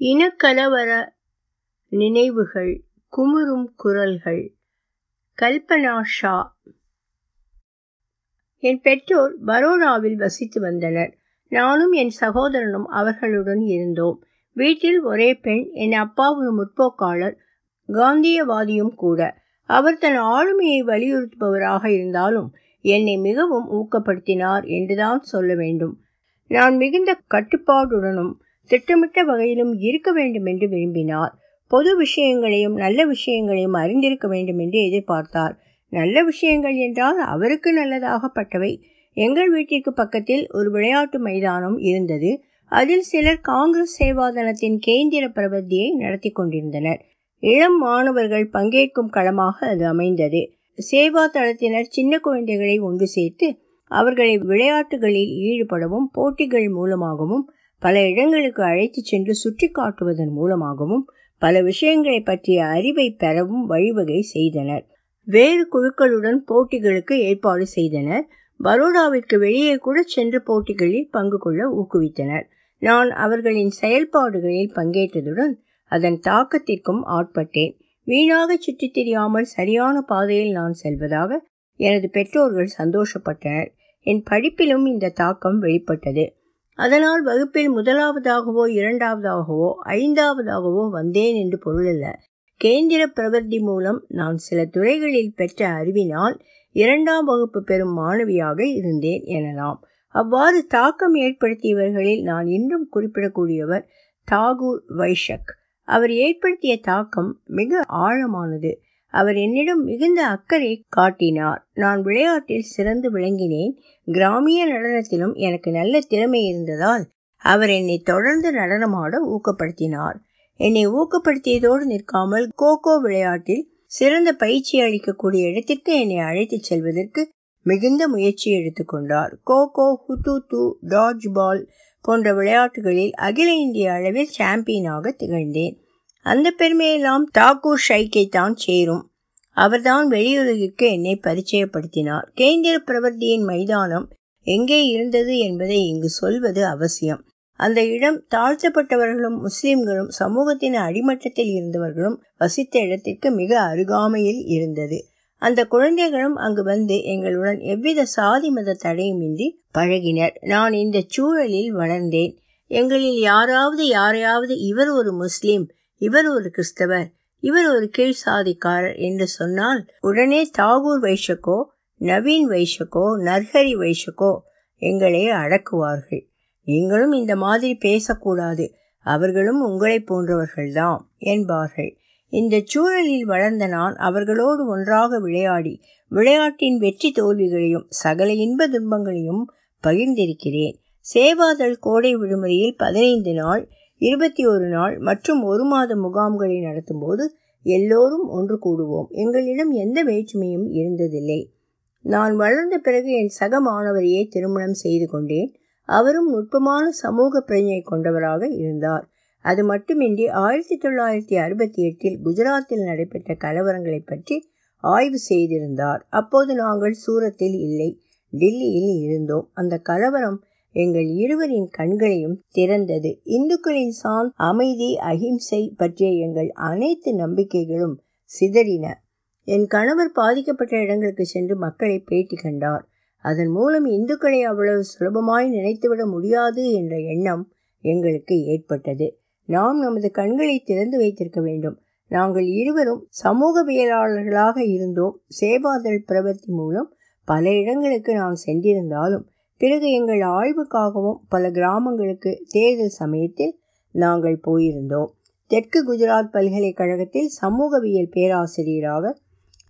இனக்கலவர நினைவுகள் குமுறும் குரல்கள். கல்பனா ஷா. என் பெற்றோர் பரோடாவில் வசித்து வந்தனர். நானும் என் சகோதரனும் அவர்களுடன் இருந்தோம். வீட்டில் ஒரே பெண் என் அப்பா ஒரு முற்போக்காளர் காந்தியவாதியும் கூட. அவர் தன் ஆளுமையை வலியுறுத்துபவராக இருந்தாலும் என்னை மிகவும் ஊக்கப்படுத்தினார் என்றுதான் சொல்ல வேண்டும். நான் மிகுந்த கட்டுப்பாடுடனும் திட்டமிட்ட வகையிலும் இருக்க வேண்டும் என்று விரும்பினார். பொது விஷயங்களையும் நல்ல விஷயங்களையும் அறிந்திருக்க வேண்டும் என்று எதிர்பார்த்தார். நல்ல விஷயங்கள் என்றால் அவருக்கு நல்லதாகப்பட்டவை. எங்கள் வீட்டிற்கு பக்கத்தில் ஒரு விளையாட்டு மைதானம் இருந்தது. அதில் சிலர் காங்கிரஸ் சேவாதனத்தின் கேந்திர பிரபத்தியை நடத்தி கொண்டிருந்தனர். இளம் மாணவர்கள் பங்கேற்கும் களமாக அது அமைந்தது. சேவா தளத்தினர் சின்ன குழந்தைகளை ஒன்று சேர்த்து அவர்களை விளையாட்டுகளில் ஈடுபடவும் போட்டிகள் மூலமாகவும் பல இடங்களுக்கு அழைத்து சென்று சுற்றி காட்டுவதன் மூலமாகவும் பல விஷயங்களை பற்றிய அறிவை பெறவும் வழிவகை செய்தனர். வேறு குழுக்களுடன் போட்டிகளுக்கு ஏற்பாடு செய்தனர். பரோடாவிற்கு வெளியே கூட சென்று போட்டிகளில் பங்கு கொள்ள ஊக்குவித்தனர். நான் அவர்களின் செயல்பாடுகளில் பங்கேற்றதுடன் அதன் தாக்கத்திற்கும் ஆட்பட்டேன். வீணாக சுற்றித் தெரியாமல் சரியான பாதையில் நான் செல்வதாக எனது பெற்றோர்கள் சந்தோஷப்பட்டனர். என் படிப்பிலும் இந்த தாக்கம் வெளிப்பட்டது. அதனால் வகுப்பில் முதலாவதாகவோ இரண்டாவதாகவோ ஐந்தாவதாகவோ வந்தேன் என்று பொருளல்ல. கேந்திர பிரவர்த்தி மூலம் நான் சில துறைகளில் பெற்ற அறிவினால் இரண்டாம் வகுப்பு பெறும் மாணவியாக இருந்தேன் எனலாம். அவ்வாறு தாக்கம் ஏற்படுத்தியவர்களில் நான் இன்றும் குறிப்பிடக்கூடியவர் தாகூர் வைஷக். அவர் ஏற்படுத்திய தாக்கம் மிக ஆழமானது. அவர் என்னிடம் மிகுந்த அக்கறை காட்டினார். நான் விளையாட்டில் சிறந்து விளங்கினேன். கிராமிய நடனத்திலும் எனக்கு நல்ல திறமை இருந்ததால் அவர் என்னை தொடர்ந்து நடனமாட ஊக்கப்படுத்தினார். என்னை ஊக்கப்படுத்தியதோடு நிற்காமல் கோகோ விளையாட்டில் சிறந்த பயிற்சி அளிக்கக்கூடிய இடத்திற்கு என்னை அழைத்துச் செல்வதற்கு மிகுந்த முயற்சி எடுத்துக்கொண்டார் கோகோ ஹுத்து து டாட்ஜ் பால் போன்ற விளையாட்டுகளில் அகில இந்திய அளவில் சாம்பியனாக திகழ்ந்தேன். அந்த பெருமையெல்லாம் தாக்கூர் ஷைக்கை தான் சேரும். அவர்தான் வெளியுலகிற்கு என்னை பரிச்சயப்படுத்தினார். கேந்திர பிரவர்த்தியின் மைதானம் எங்கே இருந்தது என்பதை இங்கு சொல்வது அவசியம். அந்த இடம் தாழ்த்தப்பட்டவர்களும் முஸ்லிம்களும் சமூகத்தின் அடிமட்டத்தில் இருந்தவர்களும் வசித்த இடத்திற்கு மிக அருகாமையில் இருந்தது. அந்த குழந்தைகளும் அங்கு வந்து எங்களுடன் எவ்வித சாதி மத தடையுமின்றி பழகினர். நான் இந்த சூழலில் வளர்ந்தேன். எங்களில் யாராவது யாரையாவது இவர் ஒரு முஸ்லிம் இவர் ஒரு கிறிஸ்தவர் இவர் ஒரு கீழ் சாதிக்காரர் என்று சொன்னால் உடனே தாகூர் வைஷக்கோ நவீன் வைஷக்கோ நர்ஹரி வைஷக்கோ எங்களை அடக்குவார்கள். நீங்களும் இந்த மாதிரி பேசக்கூடாது. அவர்களும் உங்களைப் போன்றவர்கள்தான் என்பார்கள். இந்த சூழலில் வளர்ந்த நான் அவர்களோடு ஒன்றாக விளையாடி விளையாட்டின் வெற்றி தோல்விகளையும் சகல இன்ப துன்பங்களையும் பகிர்ந்திருக்கிறேன். சேவாதல் கோடை விடுமுறையில் பதினைந்து நாள் இருபத்தி ஒரு நாள் மற்றும் ஒரு மாத முகாம்களை நடத்தும்போது எல்லோரும் ஒன்று கூடுவோம். எங்களிடம் எந்த வேற்றுமையும் இருந்ததில்லை. நான் வளர்ந்த பிறகு என் சக மாணவரையே திருமணம் செய்து கொண்டேன். அவரும் நுட்பமான சமூக பிரஜை கொண்டவராக இருந்தார். அது மட்டுமின்றி ஆயிரத்தி தொள்ளாயிரத்தி அறுபத்தி எட்டில் குஜராத்தில் நடைபெற்ற கலவரங்களை பற்றி ஆய்வு செய்திருந்தார். அப்போது நாங்கள் சூரத்தில் இல்லை டில்லியில் இருந்தோம். அந்த கலவரம் எங்கள் இருவரின் கண்களையும் திறந்தது. இந்துக்களின் சான் அமைதி அஹிம்சை பற்றிய எங்கள் அனைத்து நம்பிக்கைகளும் சிதறின. என் கணவர் பாதிக்கப்பட்ட இடங்களுக்கு சென்று மக்களை பேட்டி கண்டார். அதன் மூலம் இந்துக்களை அவ்வளவு சுலபமாய் நினைத்துவிட முடியாது என்ற எண்ணம் எங்களுக்கு ஏற்பட்டது. நாம் நமது கண்களை திறந்து வைத்திருக்க வேண்டும். நாங்கள் இருவரும் சமூகவியலாளர்களாக இருந்தோம். சேவாதல் பிரவர்த்தி மூலம் பல இடங்களுக்கு நான் சென்றிருந்தாலும் பிறகு எங்கள் ஆய்வுக்காகவும் பல கிராமங்களுக்கு தேர்தல் சமயத்தில் நாங்கள் போயிருந்தோம். தெற்கு குஜராத் பல்கலைக்கழகத்தில் சமூகவியல் பேராசிரியராக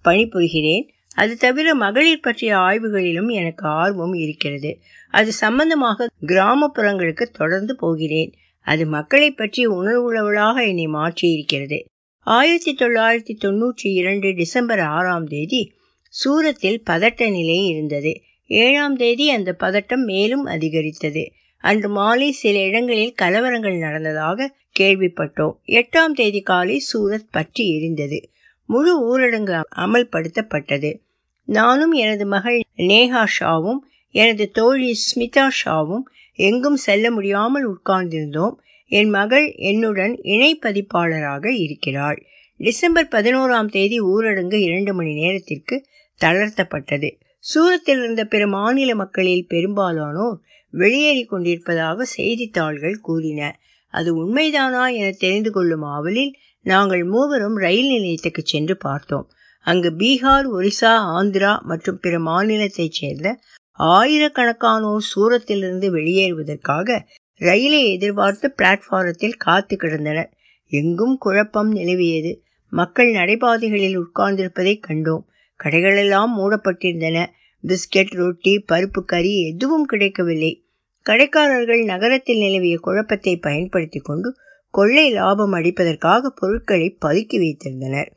பணிபுரிகிறேன். அது தவிர மகளிர் பற்றிய ஆய்வுகளிலும் எனக்கு ஆர்வம் இருக்கிறது. அது சம்பந்தமாக கிராமப்புறங்களுக்கு தொடர்ந்து போகிறேன். அது மக்களை பற்றி உணர்வுள்ளவளாக என்னை மாற்றியிருக்கிறது. ஆயிரத்தி தொள்ளாயிரத்தி தொன்னூற்றி இரண்டு டிசம்பர் ஆறாம் தேதி சூரத்தில் பதட்ட நிலை இருந்தது. ஏழாம் தேதி அந்த பதட்டம் மேலும் அதிகரித்தது. அன்று மாலை சில இடங்களில் கலவரங்கள் நடந்ததாக கேள்விப்பட்டோம். எட்டாம் தேதி காலை சூரத் பற்றி எரிந்தது. முழு ஊரடங்கு அமல்படுத்தப்பட்டது. நானும் எனது மகள் நேஹா ஷாவும் எனது தோழி ஸ்மிதா ஷாவும் எங்கும் செல்ல முடியாமல் உட்கார்ந்திருந்தோம். என் மகள் என்னுடன் இணை பதிப்பாளராக இருக்கிறாள். டிசம்பர் பதினோராம் தேதி ஊரடங்கு இரண்டு மணி நேரத்திற்கு தளர்த்தப்பட்டது. சூரத்தில் இருந்த பிற மாநில மக்களில் பெரும்பாலானோர் வெளியேறி கொண்டிருப்பதாக செய்தித்தாள்கள் கூறின. அது உண்மைதானா என தெரிந்து கொள்ளும் ஆவலில் நாங்கள் மூவரும் ரயில் நிலையத்துக்கு சென்று பார்த்தோம். அங்கு பீகார் ஒரிசா ஆந்திரா மற்றும் பிற மாநிலத்தைச் சேர்ந்த ஆயிரக்கணக்கானோர் சூரத்திலிருந்து வெளியேறுவதற்காக ரயிலை எதிர்பார்த்து பிளாட்ஃபாரத்தில் காத்து கிடந்தனர். எங்கும் குழப்பம் நிலவியது. மக்கள் நடைபாதைகளில் உட்கார்ந்திருப்பதை கண்டோம். கடைகளெல்லாம் மூடப்பட்டிருந்தன. பிஸ்கெட் ரொட்டி பருப்பு கறி எதுவும் கிடைக்கவில்லை. கடைக்காரர்கள் நகரத்தில் நிலவிய குழப்பத்தை பயன்படுத்தி கொண்டு கொள்ளை லாபம் அடிப்பதற்காக பொருட்களை பதுக்கி வைத்திருந்தனர்.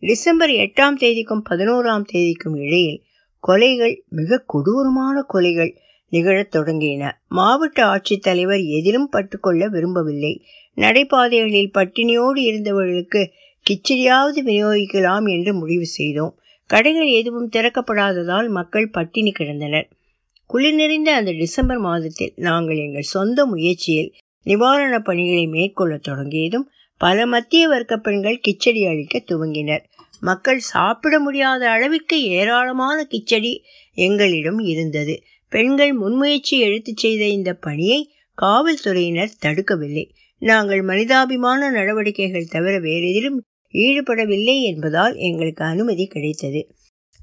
டிசம்பர் எட்டாம் தேதிக்கும் பதினோராம் தேதிக்கும் இடையில் கொலைகள் மிக கொடூரமான கொலைகள் நிகழத் தொடங்கின. மாவட்ட ஆட்சித்தலைவர் எதிலும் பட்டுக்கொள்ள விரும்பவில்லை. நடைபாதைகளில் பட்டினியோடு இருந்தவர்களுக்கு கிச்சடியாவது விநியோகிக்கலாம் என்று முடிவு செய்தோம். கடைகள் எதுவும் திறக்கப்படாததால் மக்கள் பட்டினி கிடந்தனர். குளிர் நிறைந்த அந்த டிசம்பர் மாதத்தில் நாங்கள் எங்கள் சொந்த முயற்சியில் நிவாரணப் பணிகளை மேற்கொள்ள தொடங்கியதும் பல மத்திய வர்க்க பெண்கள் கிச்சடி அளிக்க துவங்கினர். மக்கள் சாப்பிட முடியாத அளவிற்கு ஏராளமான கிச்சடி எங்களிடம் இருந்தது. பெண்கள் முன்முயற்சி எடுத்துச் செய்த இந்த பணியை காவல்துறையினர் தடுக்கவில்லை. நாங்கள் மனிதாபிமான நடவடிக்கைகள் தவிர வேறெதிலும் ஈடுபடவில்லை என்பதால் எங்களுக்கு அனுமதி கிடைத்தது.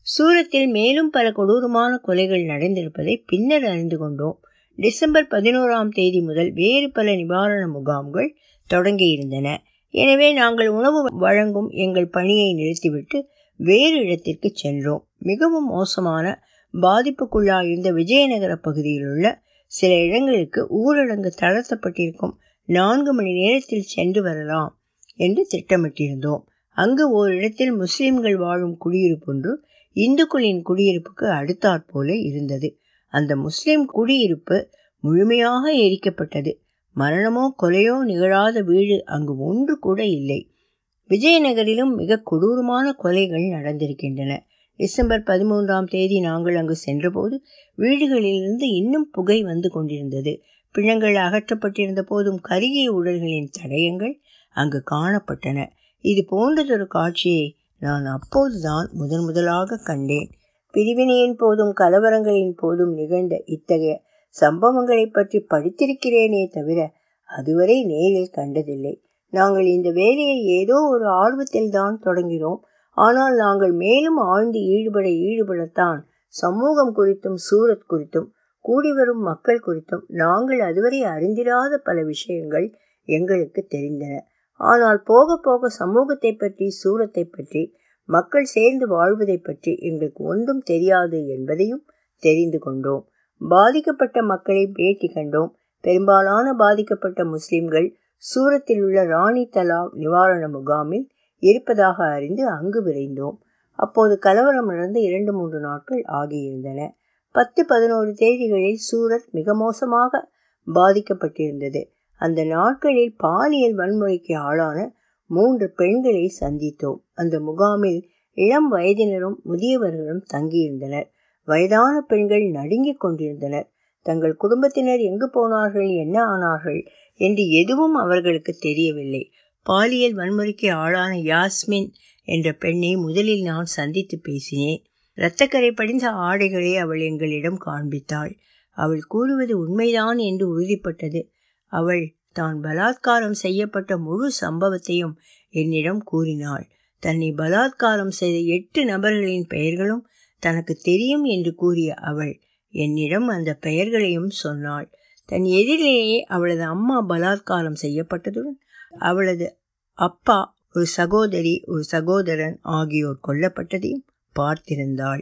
சூரத்தில் மேலும் பல கொடூரமான கொலைகள் நடந்திருப்பதை பின்னர் அறிந்து கொண்டோம். டிசம்பர் பதினோராம் தேதி முதல் வேறு பல நிவாரண முகாம்கள் தொடங்கியிருந்தன. எனவே நாங்கள் உணவு வழங்கும் எங்கள் பணியை நிறுத்திவிட்டு வேறு இடத்திற்கு சென்றோம். மிகவும் மோசமான பாதிப்புக்குள்ளாயிருந்த விஜயநகர பகுதியில் உள்ள சில இடங்களுக்கு ஊரடங்கு தளர்த்தப்பட்டிருக்கும். நான்கு மணி நேரத்தில் சென்று வரலாம். என்று திட்டமிட்டிருந்தோம். அங்கு ஓரிடத்தில் முஸ்லிம்கள் வாழும் குடியிருப்பு ஒன்று இந்துக்களின் குடியிருப்புக்கு அடுத்தாற்போல இருந்தது. அந்த முஸ்லிம் குடியிருப்பு முழுமையாக எரிக்கப்பட்டது. மரணமோ கொலையோ நிகழாத வீடு அங்கு ஒன்று கூட இல்லை. விஜயநகரிலும் மிக கொடூரமான கொலைகள் நடந்திருக்கின்றன. டிசம்பர் பதிமூன்றாம் தேதி நாங்கள் அங்கு சென்றபோது வீடுகளிலிருந்து இன்னும் புகை வந்து கொண்டிருந்தது. பிணங்கள் அகற்றப்பட்டிருந்த போதும் கருகிய உடல்களின் தடயங்கள் அங்கு காணப்பட்டன. இது போன்றதொரு காட்சியை நான் அப்போதுதான் முதன் முதலாக கண்டேன். பிரிவினையின் போதும் கலவரங்களின் போதும் நிகழ்ந்த இத்தகைய சம்பவங்களை பற்றி படித்திருக்கிறேனே தவிர அதுவரை நேரில் கண்டதில்லை. நாங்கள் இந்த வேலையை ஏதோ ஒரு ஆர்வத்தில் தான் தொடங்கினோம். ஆனால் நாங்கள் மேலும் ஆழ்ந்து ஈடுபட ஈடுபடத்தான் சமூகம் குறித்தும் சூரத் குறித்தும் கூடிவரும் மக்கள் குறித்தும் நாங்கள் அதுவரை அறிந்திராத பல விஷயங்கள் எங்களுக்கு தெரிந்தன. ஆனால் போக போக சமூகத்தை பற்றி சூரத்தை பற்றி மக்கள் சேர்ந்து வாழ்வதை பற்றி எங்களுக்கு ஒன்றும் தெரியாது என்பதையும் தெரிந்து கொண்டோம். பாதிக்கப்பட்ட மக்களை பேட்டி கண்டோம். பெரும்பாலான பாதிக்கப்பட்ட முஸ்லிம்கள் சூரத்தில் உள்ள ராணி தலா நிவாரண முகாமில் இருப்பதாக அறிந்து அங்கு விரைந்தோம். அப்போது கலவரம் நடந்து இரண்டு மூன்று நாட்கள் ஆகியிருந்தன. பத்து பதினோரு தேதிகளில் சூரத் மிக மோசமாக பாதிக்கப்பட்டிருந்தது. அந்த நாட்களில் பாலியல் வன்முறைக்கு ஆளான மூன்று பெண்களை சந்தித்தோம். அந்த முகாமில் இளம் வயதினரும் முதியவர்களும் தங்கியிருந்தனர். வயதான பெண்கள் நடுங்கிக் கொண்டிருந்தனர். தங்கள் குடும்பத்தினர் எங்கு போனார்கள் என்ன ஆனார்கள் என்று எதுவும் அவர்களுக்கு தெரியவில்லை. பாலியல் வன்முறைக்கு ஆளான யாஸ்மின் என்ற பெண்ணை முதலில் நான் சந்தித்து பேசினேன். இரத்தக்கரை படிந்த ஆடைகளை அவள் எங்களிடம் காண்பித்தாள். அவள் கூறுவது உண்மைதான் என்று உறுதிப்பட்டது. அவள் தான் பலாத்காரம் செய்யப்பட்ட முழு சம்பவத்தையும் என்னிடம் கூறினாள். தன்னை பலாத்காரம் செய்த எட்டு நபர்களின் பெயர்களும் தனக்கு தெரியும் என்று கூறிய அவள் என்னிடம் அந்த பெயர்களையும் சொன்னாள். தன் எதிரிலேயே அவளது அம்மா பலாத்காரம் செய்யப்பட்டதுடன் அவளது அப்பா ஒரு சகோதரி ஒரு சகோதரன் ஆகியோர் கொல்லப்பட்டதையும் பார்த்திருந்தாள்.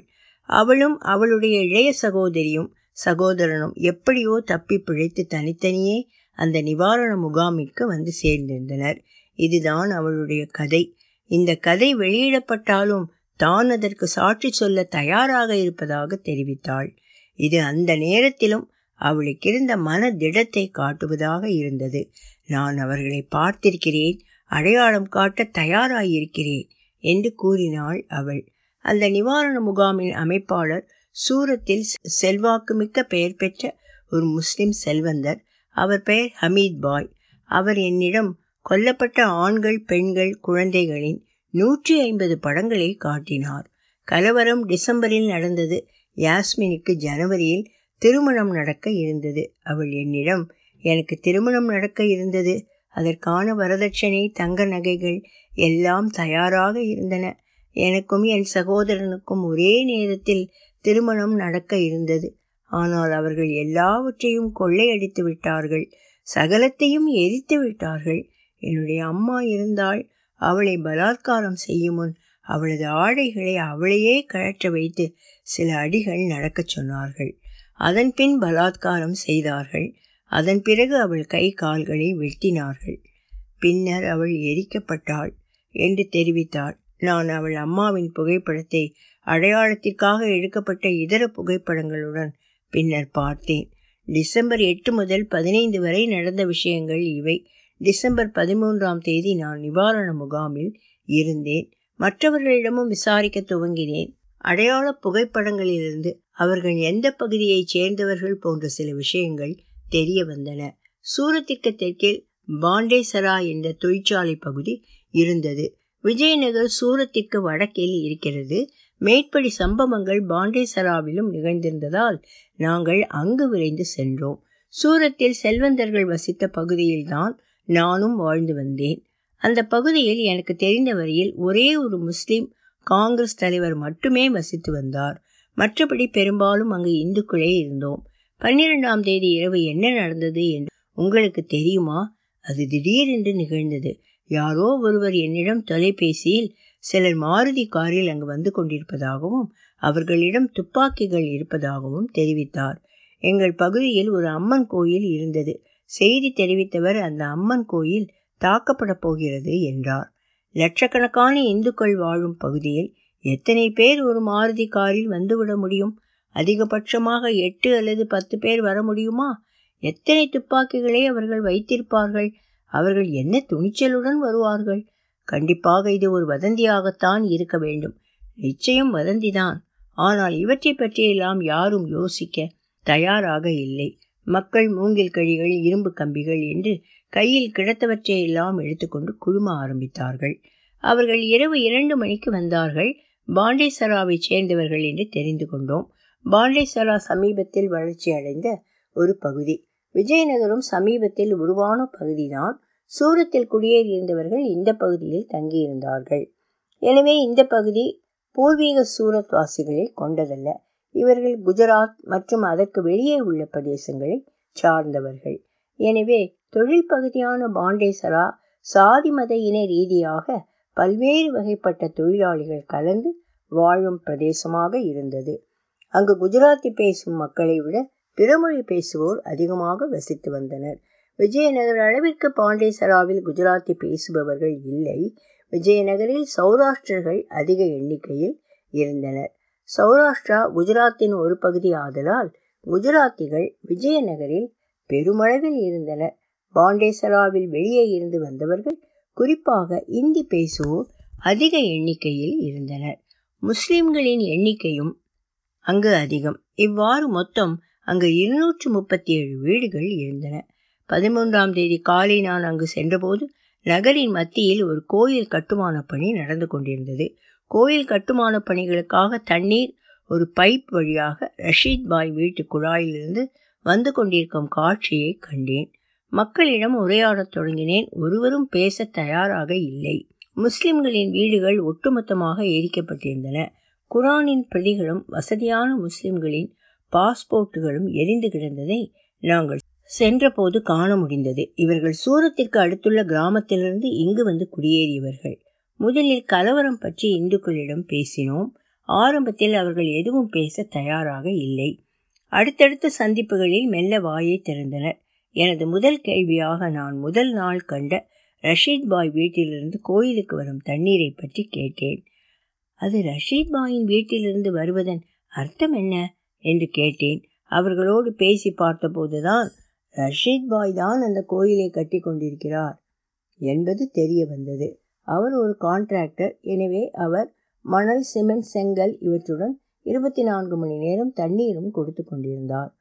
அவளும் அவளுடைய இளைய சகோதரியும் சகோதரனும் எப்படியோ தப்பி பிழைத்து தனித்தனியே அந்த நிவாரண முகாமிற்கு வந்து சேர்ந்திருந்தனர். இதுதான் அவளுடைய கதை. இந்த கதை வெளியிடப்பட்டாலும் தான் அதற்கு சாட்சி சொல்ல தயாராக இருப்பதாக தெரிவித்தாள். இது அந்த நேரத்திலும் அவளுக்கு இருந்த மன திடத்தை காட்டுவதாக இருந்தது. நான் அவர்களை பார்த்திருக்கிறேன் அடையாளம் காட்ட தயாராயிருக்கிறேன் என்று கூறினாள் அவள். அந்த நிவாரண முகாமின் அமைப்பாளர் சூரத்தில் செல்வாக்குமிக்க பெயர் பெற்ற ஒரு முஸ்லிம் செல்வந்தர் அவர் பெயர் ஹமீத் பாய். அவர் என்னிடம் கொல்லப்பட்ட ஆண்கள் பெண்கள் குழந்தைகளின் நூற்றி ஐம்பது படங்களை காட்டினார். கலவரம் டிசம்பரில் நடந்தது. யாஸ்மினுக்கு ஜனவரியில் திருமணம் நடக்க இருந்தது. அவள் என்னிடம் எனக்கு திருமணம் நடக்க இருந்தது. அதற்கான வரதட்சணை தங்க நகைகள் எல்லாம் தயாராக இருந்தன. எனக்கும் என் சகோதரனுக்கும் ஒரே நேரத்தில் திருமணம் நடக்க இருந்தது. ஆனால் அவர்கள் எல்லாவற்றையும் கொள்ளையடித்து விட்டார்கள். சகலத்தையும் எரித்து விட்டார்கள். என்னுடைய அம்மா இருந்தால் அவளை பலாத்காரம் செய்யும் முன் அவளது ஆடைகளை அவளையே கழற்ற வைத்து சில அடிகள் நடக்கச் சொன்னார்கள். அதன் பின் பலாத்காரம் செய்தார்கள். அதன் பிறகு அவள் கை கால்களை வெட்டினார்கள். பின்னர் அவள் எரிக்கப்பட்டாள் என்று தெரிவித்தாள். நான் அவள் அம்மாவின் புகைப்படத்தை அடையாளத்திற்காக எடுக்கப்பட்ட இதர புகைப்படங்களுடன் பின்னர் பார்த்தேன். டிசம்பர் எட்டு முதல் பதினைந்து வரை நடந்த விஷயங்கள் இவை. டிசம்பர் பதிமூன்றாம் தேதி நான் நிவாரண முகாமில் இருந்தேன். மற்றவர்களிடமும் விசாரிக்க துவங்கினேன். அடையாள புகைப்படங்களிலிருந்து அவர்கள் எந்த பகுதியைச் சேர்ந்தவர்கள் போன்ற சில விஷயங்கள் தெரிய வந்தன. சூரத்திற்கு தெற்கில் பாண்டேசரா என்ற தொழிற்சாலை பகுதி இருந்தது. விஜயநகர் சூரத்திற்கு வடக்கில் இருக்கிறது. மேற்படி சம்பவங்கள் பாண்டேசராவிலும் நிகழ்ந்திருந்ததால் நாங்கள் அங்கு விரைந்து சென்றோம். சூரத்தில் செல்வந்தர்கள் வசித்த பகுதியில்தான் நானும் வாழ்ந்து வந்தேன். அந்த பகுதியில் எனக்கு தெரிந்த வரையில் ஒரே ஒரு முஸ்லிம் காங்கிரஸ் தலைவர் மட்டுமே வசித்து வந்தார். மற்றபடி பெரும்பாலும் அங்கு இந்துக்களே இருந்தோம். பன்னிரெண்டாம் தேதி இரவு என்ன நடந்தது என்று உங்களுக்கு தெரியுமா? அது திடீரென்று நிகழ்ந்தது. யாரோ ஒருவர் என்னிடம் தொலைபேசியில் சிலர் மாருதி காரில் அங்கு வந்து கொண்டிருப்பதாகவும் அவர்களிடம் துப்பாக்கிகள் இருப்பதாகவும் தெரிவித்தார். எங்கள் பகுதியில் ஒரு அம்மன் கோயில் இருந்தது. செய்தி தெரிவித்தவர் அந்த அம்மன் கோயில் தாக்கப்பட போகிறது என்றார். லட்சக்கணக்கான இந்துக்கள் வாழும் பகுதியில் எத்தனை பேர் ஒரு மாருதி காரில் வந்துவிட முடியும்? அதிகபட்சமாக எட்டு அல்லது பத்து பேர் வர முடியுமா? எத்தனை துப்பாக்கிகளை அவர்கள் வைத்திருப்பார்கள்? அவர்கள் என்ன துணிச்சலுடன் வருவார்கள்? கண்டிப்பாக இது ஒரு வதந்தியாகத்தான் இருக்க வேண்டும். நிச்சயம் வதந்திதான். ஆனால் இவற்றை பற்றியெல்லாம் யாரும் யோசிக்க தயாராக இல்லை. மக்கள் மூங்கில் கழிகள் இரும்பு கம்பிகள் என்று கையில் கிடத்தவற்றையெல்லாம் எடுத்துக்கொண்டு குழும ஆரம்பித்தார்கள். அவர்கள் இரவு இரண்டு மணிக்கு வந்தார்கள். பாண்டேசராவை சேர்ந்தவர்கள் என்று தெரிந்து கொண்டோம். பாண்டேசரா சமீபத்தில் வளர்ச்சி அடைந்த ஒரு பகுதி. விஜயநகரம் சமீபத்தில் உருவான பகுதிதான். சூரத்தில் குடியேறியிருந்தவர்கள் இந்த பகுதியில் தங்கியிருந்தார்கள். எனவே இந்த பகுதி பூர்வீக சூரத் வாசிகளை கொண்டதல்ல. இவர்கள் குஜராத் மற்றும் அதற்கு வெளியே உள்ள பிரதேசங்களை சார்ந்தவர்கள். எனவே தொழில் பகுதியான பாண்டேசரா சாதி மத இன ரீதியாக பல்வேறு வகைப்பட்ட தொழிலாளிகள் கலந்து வாழும் பிரதேசமாக இருந்தது. அங்கு குஜராத்தி பேசும் மக்களை விட பிறமொழி பேசுவோர் அதிகமாக வசித்து வந்தனர். விஜயநகர் அளவிற்கு பாண்டேசராவில் குஜராத்தி பேசுபவர்கள் இல்லை. விஜயநகரில் சௌராஷ்டிரர்கள் அதிக எண்ணிக்கையில் இருந்தனர். சௌராஷ்டிரா குஜராத்தின் ஒரு பகுதி ஆதலால் குஜராத்திகள் விஜயநகரில் பெருமளவில் இருந்தனர் பாண்டேசராவில் வெளியே இருந்து வந்தவர்கள் குறிப்பாக இந்தி பேசுவோர் அதிக எண்ணிக்கையில் இருந்தனர். முஸ்லிம்களின் எண்ணிக்கையும் அங்கு அதிகம். இவ்வாறு மொத்தம் அங்கு இருநூற்று முப்பத்தி ஏழு வீடுகள் இருந்தன. பதிமூன்றாம் தேதி காலை நான் அங்கு சென்றபோது நகரின் மத்தியில் ஒரு கோயில் கட்டுமான பணி நடந்து கொண்டிருந்தது. கோயில் கட்டுமான பணிகளுக்காக தண்ணீர் ஒரு பைப் வழியாக ரஷீத் பாய் வீட்டு குழாயிலிருந்து வந்து கொண்டிருக்கும் காட்சியை கண்டேன். மக்களிடம் உரையாடத் தொடங்கினேன். ஒருவரும் பேச தயாராக இல்லை. முஸ்லிம்களின் வீடுகள் ஒட்டுமொத்தமாக எரிக்கப்பட்டிருந்தன. குரானின் பிரதிகளும் வசதியான முஸ்லிம்களின் பாஸ்போர்ட்டுகளும் எரிந்து கிடந்ததை நாங்கள் சென்றபோது காண முடிந்தது. இவர்கள் சூரத்திற்கு அடுத்துள்ள கிராமத்திலிருந்து இங்கு வந்து குடியேறியவர்கள். முதலில் கலவரம் பற்றி இந்துக்களிடம் பேசினோம். ஆரம்பத்தில் அவர்கள் எதுவும் பேச தயாராக இல்லை. அடுத்தடுத்த சந்திப்புகளில் மெல்ல வாயை திறந்தனர். எனது முதல் கேள்வியாக நான் முதல் நாள் கண்ட ரஷீத் பாய் வீட்டிலிருந்து கோயிலுக்கு வரும் தண்ணீரை பற்றி கேட்டேன். அது ரஷீத் பாயின் வீட்டிலிருந்து வருவதன் அர்த்தம் என்ன? என்று கேட்டேன். அவர்களோடு பேசி பார்த்தபோதுதான் ரஷீத் பாய் தான் அந்த கோயிலை கட்டி கொண்டிருக்கிறார் என்பது தெரிய வந்தது. அவர் ஒரு கான்ட்ராக்டர். எனவே அவர் மணல் சிமெண்ட் செங்கல் இவற்றுடன் இருபத்தி நான்கு மணி நேரம் தண்ணீரும் கொடுத்து கொண்டிருந்தார்.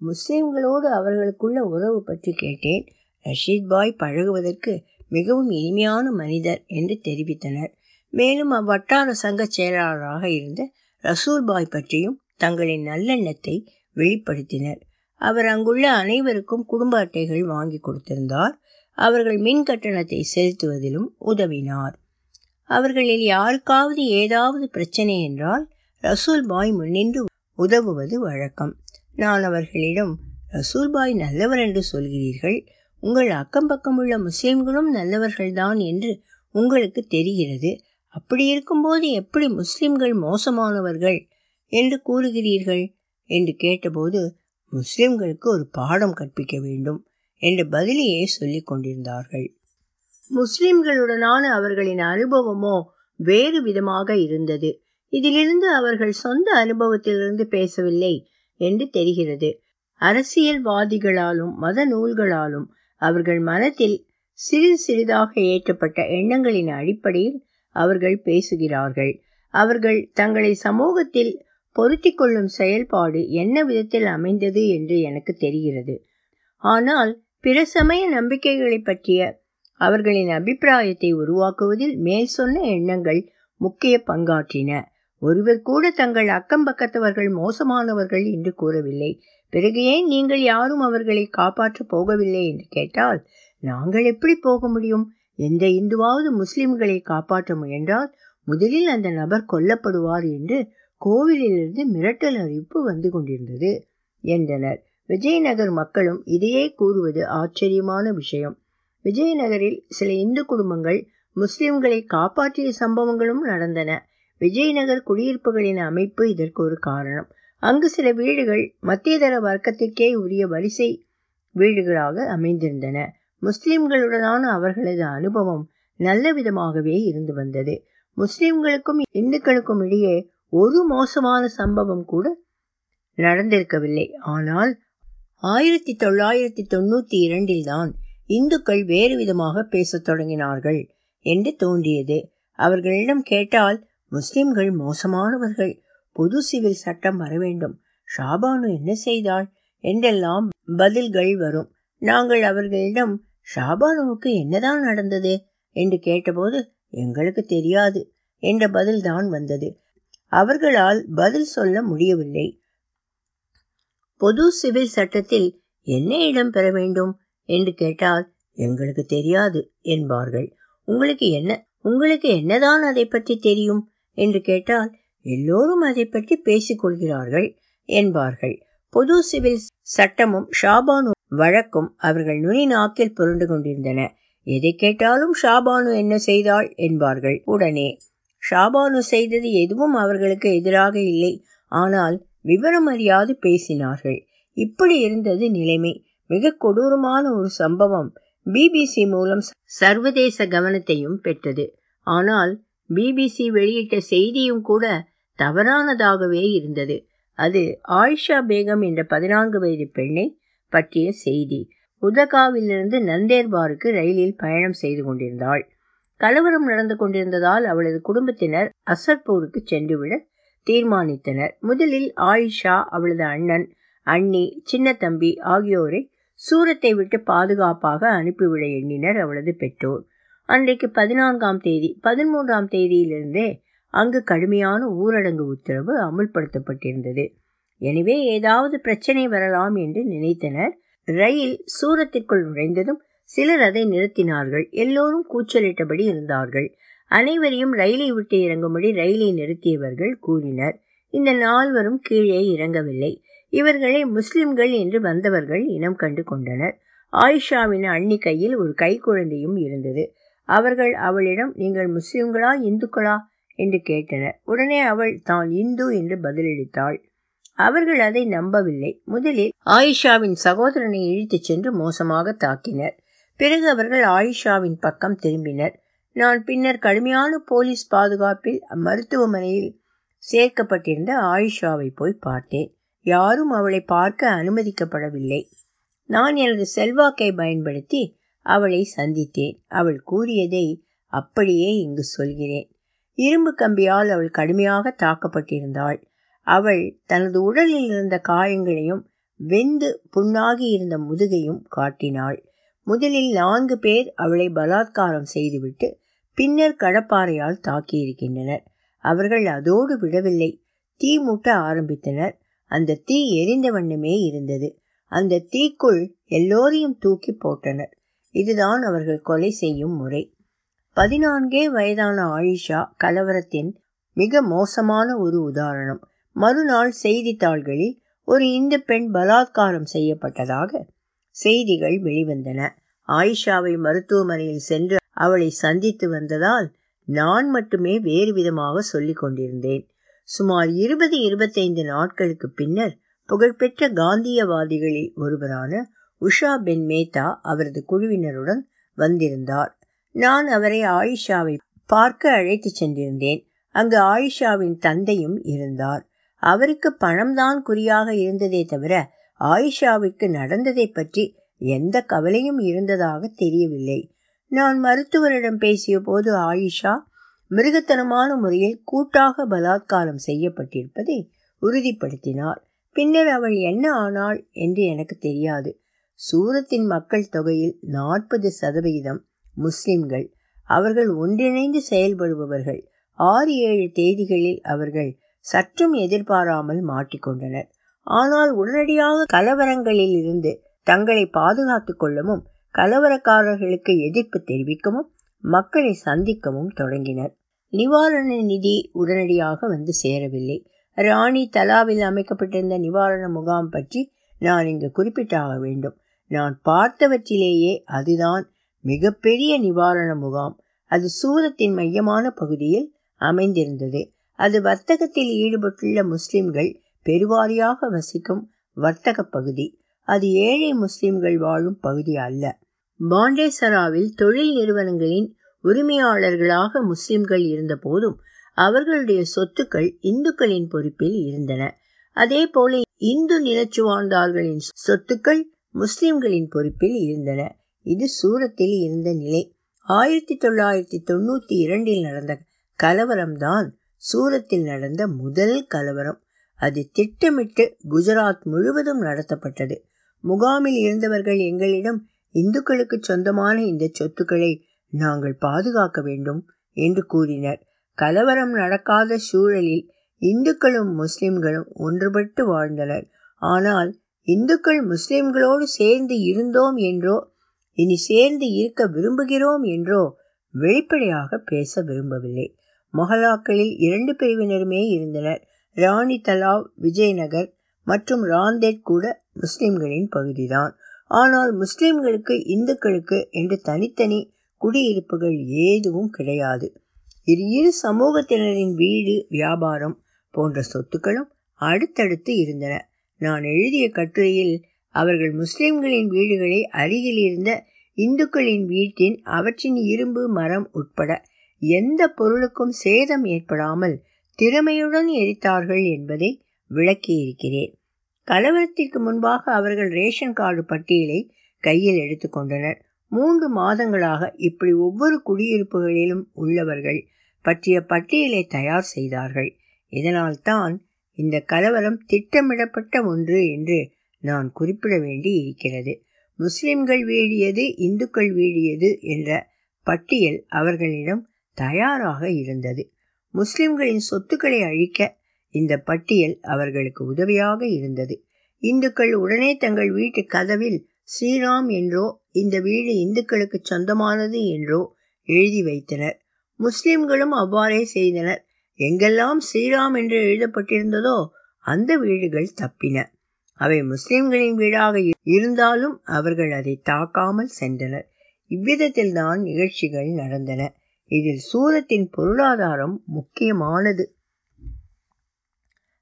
முஸ்லிம்களோடு அவர்களுக்குள்ள உறவு பற்றி கேட்டேன். ரஷீத் பாய் பழகுவதற்கு மிகவும் இனிமையான மனிதர் என்று தெரிவித்தனர். மேலும் அவ்வட்டார சங்க செயலாளராக இருந்த ரசூல் பாய் பற்றியும் தங்களின் நல்லெண்ணத்தை வெளிப்படுத்தினர். அவர் அங்குள்ள அனைவருக்கும் குடும்ப அட்டைகள் வாங்கி கொடுத்திருந்தார். அவர்கள் மின் கட்டணத்தை செலுத்துவதிலும் உதவினார். அவர்களில் யாருக்காவது ஏதாவது பிரச்சனை என்றால் ரசூல் பாய் முன்னின்று உதவுவது வழக்கம். நான் அவர்களிடம் ரசூல் பாய் நல்லவர் என்று சொல்கிறீர்கள். உங்கள் அக்கம் பக்கமுள்ள முஸ்லிம்களும் நல்லவர்கள்தான் என்று உங்களுக்கு தெரிகிறது. அப்படி இருக்கும்போது எப்படி முஸ்லிம்கள் மோசமானவர்கள் என்று கூறுகிறீர்கள்? என்று கேட்டபோது முஸ்லிம்களுக்கு ஒரு பாடம் கற்பிக்க வேண்டும் என்ற பதிலையே சொல்லிக் கொண்டிருந்தார்கள். முஸ்லிம்களுடனான அவர்களின் அனுபவமோ வேறு விதமாக இருந்தது. இதிலிருந்து அவர்கள் சொந்த அனுபவத்திலிருந்து பேசவில்லை என்று தெரிகிறது. அரசியல்வாதிகளாலும் மத நூல்களாலும் அவர்கள் மனத்தில் சிறிது சிறிதாக ஏற்றப்பட்ட எண்ணங்களின் அடிப்படையில் அவர்கள் பேசுகிறார்கள். அவர்கள் தங்களை சமூகத்தில் பொருத்தி கொள்ளும் செயல்பாடு என்ன விதத்தில் அமைந்தது என்று எனக்கு தெரிகிறது. ஆனால் பிற சமய நம்பிக்கைகளை பற்றிய அவர்களின் அபிப்பிராயத்தை உருவாக்குவதில் மேல் சொன்ன எண்ணங்கள் முக்கிய பங்காற்றின. ஒருவர் கூட தங்கள் அக்கம் பக்கத்தவர்கள் மோசமானவர்கள் என்று கூறவில்லை. பிறகு ஏன் நீங்கள் யாரும் அவர்களை காப்பாற்ற போகவில்லை என்று கேட்டால் நாங்கள் எப்படி போக முடியும்? எந்த இந்துவாவது முஸ்லிம்களை காப்பாற்ற முயன்றால் முதலில் அந்த நபர் கொல்லப்படுவார் என்று கோவிலிலிருந்து மிரட்டல் அறிவிப்பு வந்து கொண்டிருந்தது என்றனர். விஜயநகர் மக்களும் இதையே கூறுவது ஆச்சரியமான விஷயம். விஜயநகரில் சில இந்து குடும்பங்கள் முஸ்லிம்களை காப்பாற்றிய சம்பவங்களும் நடந்தன. விஜயநகர் குடியிருப்புகளின் அமைப்பு இதற்கு ஒரு காரணம். அங்கு சில வீடுகள் மத்தியதர வர்க்கத்திற்கே உரிய வரிசை வீடுகளாக அமைந்திருந்தன. முஸ்லிம்களுடனான அவர்களது அனுபவம் நல்ல விதமாகவே இருந்து வந்தது. முஸ்லிம்களுக்கும் இந்துக்களுக்கும் இடையே ஒரு மோசமான சம்பவம் கூட நடந்திருக்கவில்லை. ஆனால் ஆயிரத்தி தொள்ளாயிரத்தி தொண்ணூத்தி இரண்டில் தான் இந்துக்கள் வேறு விதமாக பேசத் தொடங்கினார்கள் என்று தோன்றியது. அவர்களிடம் கேட்டால் முஸ்லிம்கள் மோசமானவர்கள். பொது சிவில் சட்டம் வர வேண்டும். ஷாபானு என்ன செய்தாள்? என்றெல்லாம் பதில்கள் வரும். நாங்கள் அவர்களிடம் ஷாபானுவுக்கு என்னதான் நடந்தது? என்று கேட்டபோது எங்களுக்கு தெரியாது என்ற பதில்தான் வந்தது. அவர்களால் பதில் சொல்ல முடியவில்லை. பொது சிவில் சட்டத்தில் என்ன இடம் பெற வேண்டும்? என்று கேட்டால் எங்களுக்கு தெரியாது என்பார்கள். உங்களுக்கு என்ன உங்களுக்கு என்னதான் அதை பற்றி தெரியும்? என்று கேட்டால் எல்லோரும் அதை பற்றி பேசிக்கொள்கிறார்கள் என்பார்கள். பொது சிவில் சட்டமும் ஷாபானு வழக்கும் அவர்கள் நுனி நாக்கில் புரண்டு கொண்டிருந்தன. எதை கேட்டாலும் ஷாபானு என்ன செய்தாள்? என்பார்கள். உடனே ஷாபானு செய்தது எதுவும் அவர்களுக்கு எதிராக இல்லை. ஆனால் விவரம் அறியாது பேசினார்கள். இப்படி இருந்தது நிலைமை. மிக கொடூரமான ஒரு சம்பவம் பிபிசி மூலம் சர்வதேச கவனத்தையும் பெற்றது. ஆனால் பிபிசி வெளியிட்ட செய்தியும் கூட தவறானதாகவே இருந்தது. அது ஆயிஷா பேகம் என்ற பதினான்கு வயது பெண்ணை பற்றிய செய்தி. உதகாவிலிருந்து நந்தேர்பாருக்கு ரயிலில் பயணம் செய்து கொண்டிருந்தாள். கலவரம் நடந்து கொண்டிருந்ததால் அவளது குடும்பத்தினர் அசர்பூருக்கு சென்றுவிட தீர்மானித்தனர். முதலில் ஆயிஷா அவளது அண்ணன் அண்ணி சின்ன தம்பி ஆகியோரை சூரத்தை விட்டு பாதுகாப்பாக அனுப்பிவிட எண்ணினர் அவளது பெற்றோர். அன்றைக்கு பதினான்காம் தேதி பதிமூன்றாம் தேதியிலிருந்தே அங்கு கடுமையான ஊரடங்கு உத்தரவு அமுல்படுத்தப்பட்டிருந்தது. எனவே ஏதாவது பிரச்சனை வரலாம் என்று நினைத்தனர். ரயில் சூரத்திற்குள் நுழைந்ததும் சிலர் அதை நிறுத்தினார்கள். எல்லோரும் கூச்சலிட்டபடி இருந்தார்கள். அனைவரையும் ரயிலை விட்டு இறங்கும்படி ரயிலை நிறுத்தியவர்கள் கூறினர். இந்த நால்வரும் கீழே இறங்கவில்லை. இவர்களை முஸ்லிம்கள் என்று வந்தவர்கள் இனம் கண்டு கொண்டனர். ஆயிஷாவின் அண்ணி கையில் ஒரு கைக்குழந்தையும் இருந்தது. அவர்கள் அவளிடம் நீங்கள் முஸ்லிம்களா இந்துக்களா? என்று கேட்டனர். உடனே அவள் தான் இந்து என்று பதிலளித்தாள். அவர்கள் அதை நம்பவில்லை. முதலில் ஆயிஷாவின் சகோதரனை இழுத்துச் சென்று மோசமாக தாக்கினர். பிறகு அவர்கள் ஆயிஷாவின் பக்கம் திரும்பினர். நான் பின்னர் கடுமையான போலீஸ் பாதுகாப்பில் மருத்துவமனையில் சேர்க்கப்பட்டிருந்த ஆயிஷாவை போய் பார்த்தேன். யாரும் அவளை பார்க்க அனுமதிக்கப்படவில்லை. நான் எனது செல்வாக்கை பயன்படுத்தி அவளை சந்தித்தேன். அவள் கூறியதை அப்படியே இங்கு சொல்கிறேன். இரும்பு கம்பியால் அவள் கடுமையாக தாக்கப்பட்டிருந்தாள். அவள் தனது உடலில் இருந்த காயங்களையும் வெந்து புண்ணாகி இருந்த முதுகையும் காட்டினாள். முதலில் நான்கு பேர் அவளை பலாத்காரம் செய்துவிட்டு பின்னர் கடப்பாறையால் தாக்கியிருக்கின்றனர். அவர்கள் அதோடு விடவில்லை. தீ மூட்ட ஆரம்பித்தனர். அந்த தீ எரிந்த வண்ணமே இருந்தது. அந்த தீக்குள் எல்லோரையும் தூக்கி போட்டனர். இதுதான் அவர்கள் கொலை செய்யும் முறை. பதினான்கே வயதான ஆயிஷா கலவரத்தின் மிக மோசமான ஒரு உதாரணம். மறுநாள் செய்தித்தாள்களில் ஒரு இந்து பெண் பலாத்காரம் செய்யப்பட்டதாக செய்திகள் வெளிவந்தன. ஆயிஷாவை மருத்துவமனையில் சென்று அவளை சந்தித்து வந்ததால் நான் மட்டுமே வேறு விதமாக சொல்லிக் கொண்டிருந்தேன். சுமார் இருபது இருபத்தைந்து நாட்களுக்கு பின்னர் புகழ்பெற்ற காந்தியவாதிகளில் ஒருவரான உஷா பென் மேத்தா அவரது குழுவினருடன் வந்திருந்தார். நான் அவரை ஆயிஷாவை பார்க்க அழைத்து சென்றிருந்தேன். அங்கு ஆயிஷாவின் தந்தையும் இருந்தார். அவருக்கு பணம்தான் குறியாக இருந்ததே தவிர ஆயிஷாவிற்கு நடந்ததை பற்றி எந்த கவலையும் இருந்ததாக தெரியவில்லை. நான் மருத்துவரிடம் பேசிய போது ஆயிஷா மிருகத்தனமான முறையில் கூட்டாக பலாத்காரம் செய்யப்பட்டிருப்பதை உறுதிப்படுத்தினார் பின்னர் அவள் என்ன ஆனாள் என்று எனக்கு தெரியாது. சூரத்தின் மக்கள் தொகையில் நாற்பது சதவிகிதம் முஸ்லிம்கள். அவர்கள் ஒன்றிணைந்து செயல்படுபவர்கள். ஆறு ஏழு தேதிகளில் அவர்கள் சற்றும் எதிர்பாராமல் மாட்டிக்கொண்டனர். ஆனால் உடனடியாக கலவரங்களில் இருந்து தங்களை பாதுகாத்துக் கொள்ளவும் கலவரக்காரர்களுக்கு எதிர்ப்பு தெரிவிக்கவும் மக்களை சந்திக்கவும் தொடங்கினர். நிவாரண நிதி உடனடியாக வந்து சேரவில்லை. ராணி தலாவில் அமைக்கப்பட்டிருந்த நிவாரண முகாம் பற்றி நான் இங்கு குறிப்பிட்டாக வேண்டும். நான் பார்த்தவற்றிலேயே அதுதான் மிகப்பெரிய நிவாரண முகாம். அது சூரத்தின் மையமான பகுதியில் அமைந்திருந்தது. அது வர்த்தகத்தில் ஈடுபட்டுள்ள முஸ்லிம்கள் பெருவாரியாக வசிக்கும் வர்த்தக பகுதி. அது ஏழை முஸ்லிம்கள் வாழும் பகுதி அல்ல. பாண்டேசராவில் தொழில் நிறுவனங்களின் உரிமையாளர்களாக முஸ்லிம்கள் இருந்த போதும் அவர்களுடைய சொத்துக்கள் இந்துக்களின் பொறுப்பில் இருந்தன. அதே போல இந்து நிலச்சுவாழ்ந்தார்களின் சொத்துக்கள் முஸ்லிம்களின் பொறுப்பில் இருந்தன. இது சூரத்தில் இருந்த நிலை. ஆயிரத்தி தொள்ளாயிரத்தி தொண்ணூத்தி இரண்டில் நடந்த கலவரம்தான் சூரத்தில் நடந்த முதல் கலவரம். அது திட்டமிட்டு குஜராத் முழுவதும் நடத்தப்பட்டது. முகாமில் இருந்தவர்கள் எங்களிடம் இந்துக்களுக்கு சொந்தமான இந்த சொத்துக்களை நாங்கள் பாதுகாக்க வேண்டும் என்று கூறினர். கலவரம் நடக்காத சூழலில் இந்துக்களும் முஸ்லிம்களும் ஒன்றுபட்டு வாழ்ந்தனர். ஆனால் இந்துக்கள் முஸ்லிம்களோடு சேர்ந்து இருந்தோம் என்றோ இனி சேர்ந்து இருக்க விரும்புகிறோம் என்றோ வெளிப்படையாக பேச விரும்பவில்லை. மொஹலாக்களில் இரண்டு பிரிவினருமே இருந்தனர். ராணி தலாவ் விஜயநகர் மற்றும் ராந்தேட் கூட முஸ்லிம்களின் பகுதிதான். ஆனால் முஸ்லிம்களுக்கு இந்துக்களுக்கு என்று தனித்தனி குடியிருப்புகள் எதுவும் கிடையாது. இரு இரு சமூகத்தினரின் வீடு வியாபாரம் போன்ற சொத்துக்களும் அடுத்தடுத்து இருந்தன. நான் எழுதிய கட்டுரையில் அவர்கள் முஸ்லிம்களின் வீடுகளை அருகில் இருந்த இந்துக்களின் வீட்டின் அவற்றின் இரும்பு மரம் உட்பட எந்த பொருளுக்கும் சேதம் ஏற்படாமல் திறமையுடன் எரித்தார்கள் என்பதை விளக்கியிருக்கிறேன். கலவரத்திற்கு முன்பாக அவர்கள் ரேஷன் கார்டு பட்டியலை கையில் எடுத்துக்கொண்டனர் மூன்று மாதங்களாக இப்படி ஒவ்வொரு குடியிருப்புகளிலும் உள்ளவர்கள் பற்றிய பட்டியலை தயார் செய்தார்கள். இதனால்தான் இந்த கலவரம் திட்டமிடப்பட்ட ஒன்று என்று நான் குறிப்பிட வேண்டி இருக்கிறது முஸ்லிம்கள் வீழியது இந்துக்கள் வீழியது என்ற பட்டியல் அவர்களிடம் தயாராக இருந்தது. முஸ்லிம்களின் சொத்துக்களை அழிக்க இந்த பட்டியல் அவர்களுக்கு உதவியாக இருந்தது. இந்துக்கள் உடனே தங்கள் வீட்டு கதவில் ஸ்ரீராம் என்றோ இந்த வீடு இந்துக்களுக்கு சொந்தமானது என்றோ எழுதி வைத்தனர். முஸ்லிம்களும் அவ்வாறே செய்தனர். எங்கெல்லாம் ஸ்ரீராம் என்று எழுதப்பட்டிருந்ததோ அந்த வீடுகள் தப்பின. அவை முஸ்லிம்களின் வீடாக இருந்தாலும் அவர்கள் அதை தாக்காமல் சென்றனர். இவ்விதத்தில் தான் நிகழ்ச்சிகள் நடந்தன. இதில் சூரத்தின் பொருளாதாரம் முக்கியமானது.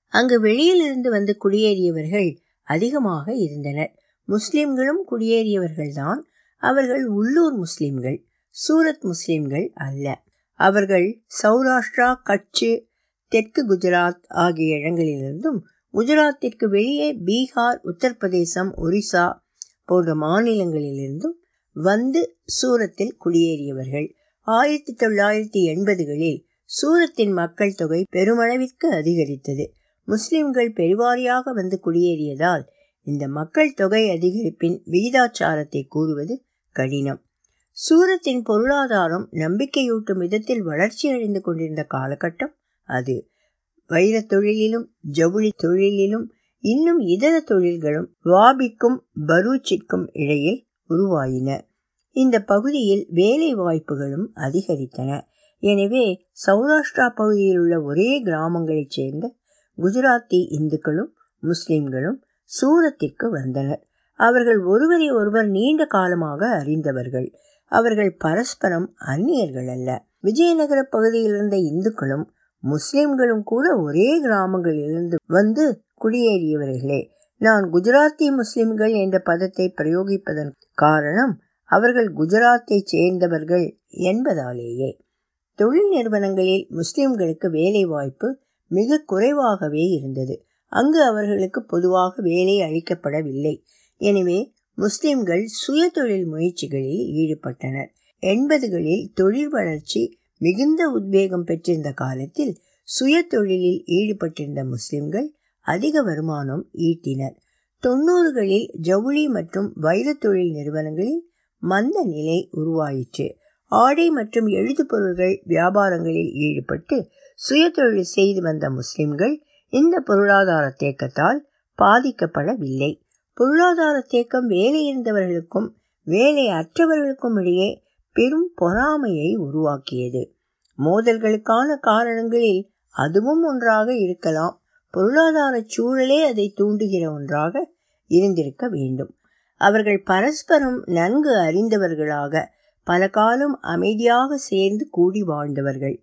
அங்கு வெளியிலிருந்து வந்து குடியேறியவர்கள் அதிகமாக இருந்தனர். முஸ்லிம்களும் குடியேறியவர்கள்தான். அவர்கள் உள்ளூர் முஸ்லிம்கள் சூரத் முஸ்லிம்கள் அல்ல. அவர்கள் சௌராஷ்டிரா கட்சு தெற்கு குஜராத் ஆகிய இடங்களிலிருந்தும் குஜராத்திற்கு வெளியே பீகார் உத்தரப்பிரதேசம் ஒரிசா போன்ற மாநிலங்களிலிருந்தும் வந்து சூரத்தில் குடியேறியவர்கள். ஆயிரத்தி தொள்ளாயிரத்தி எண்பதுகளில் சூரத்தின் மக்கள் தொகை பெருமளவிற்கு அதிகரித்தது. முஸ்லிம்கள் பெருவாரியாக வந்து குடியேறியதால் இந்த மக்கள் தொகை அதிகரிப்பின் விகிதாச்சாரத்தை கூறுவது கடினம். சூரத்தின் பொருளாதாரம் நம்பிக்கையூட்டும் விதத்தில் வளர்ச்சியடைந்து கொண்டிருந்த காலகட்டம் அது. வைரத் தொழிலிலும் ஜவுளி தொழிலிலும் இன்னும் இதர தொழில்களும் வாபிக்கும் பரூச்சிற்கும் இடையில் உருவாயின. இந்த பகுதியில் வேலை வாய்ப்புகளும் அதிகரித்தன. எனவே சௌராஷ்டிரா பகுதியில் உள்ள ஒரே கிராமங்களைச் சேர்ந்த குஜராத்தி இந்துக்களும் முஸ்லிம்களும் சூரத்திற்கு வந்தனர். அவர்கள் ஒருவரை ஒருவர் நீண்ட காலமாக அறிந்தவர்கள். அவர்கள் பரஸ்பரம் அந்நியர்கள் அல்ல. விஜயநகர பகுதியில் இருந்த இந்துக்களும் முஸ்லிம்களும் கூட ஒரே கிராமங்களிலிருந்து வந்து குடியேறியவர்களே. நான் குஜராத்தி முஸ்லிம்கள் என்ற பதத்தை பிரயோகிப்பதன் காரணம் அவர்கள் குஜராத்தைச் சேர்ந்தவர்கள் என்பதாலேயே. தொழில் நிறுவனங்களில் முஸ்லிம்களுக்கு வேலை வாய்ப்பு மிக குறைவாகவே இருந்தது. அங்கு அவர்களுக்கு பொதுவாக வேலை அளிக்கப்படவில்லை. எனவே முஸ்லிம்கள் சுய தொழில் முயற்சிகளில் ஈடுபட்டனர். எண்பதுகளில் தொழில் வளர்ச்சி மிகுந்த உத்வேகம் பெற்றிருந்த காலத்தில் சுய தொழிலில் ஈடுபட்டிருந்த முஸ்லிம்கள் அதிக வருமானம் ஈட்டினர். தொண்ணூறுகளில் ஜவுளி மற்றும் வைரத் தொழில் நிறுவனங்களில் மந்த நிலை உருவாயிற்று. ஆடை மற்றும் எழுது பொருள்கள் வியாபாரங்களில் ஈடுபட்டு சுயதொழில் செய்து வந்த முஸ்லிம்கள் இந்த பொருளாதார தேக்கத்தால் பாதிக்கப்படவில்லை. பொருளாதார தேக்கம் வேலை இருந்தவர்களுக்கும் வேலை அற்றவர்களுக்கும் இடையே பெரும் பொறாமையை உருவாக்கியது. மோதல்களுக்கான காரணங்களில் அதுவும் ஒன்றாக இருக்கலாம். பொருளாதார சூழலே அதை தூண்டுகிற ஒன்றாக இருந்திருக்க வேண்டும். அவர்கள் பரஸ்பரம் நன்கு அறிந்தவர்களாக பல காலம் அமைதியாக சேர்ந்து கூடி வாழ்ந்தவர்கள்.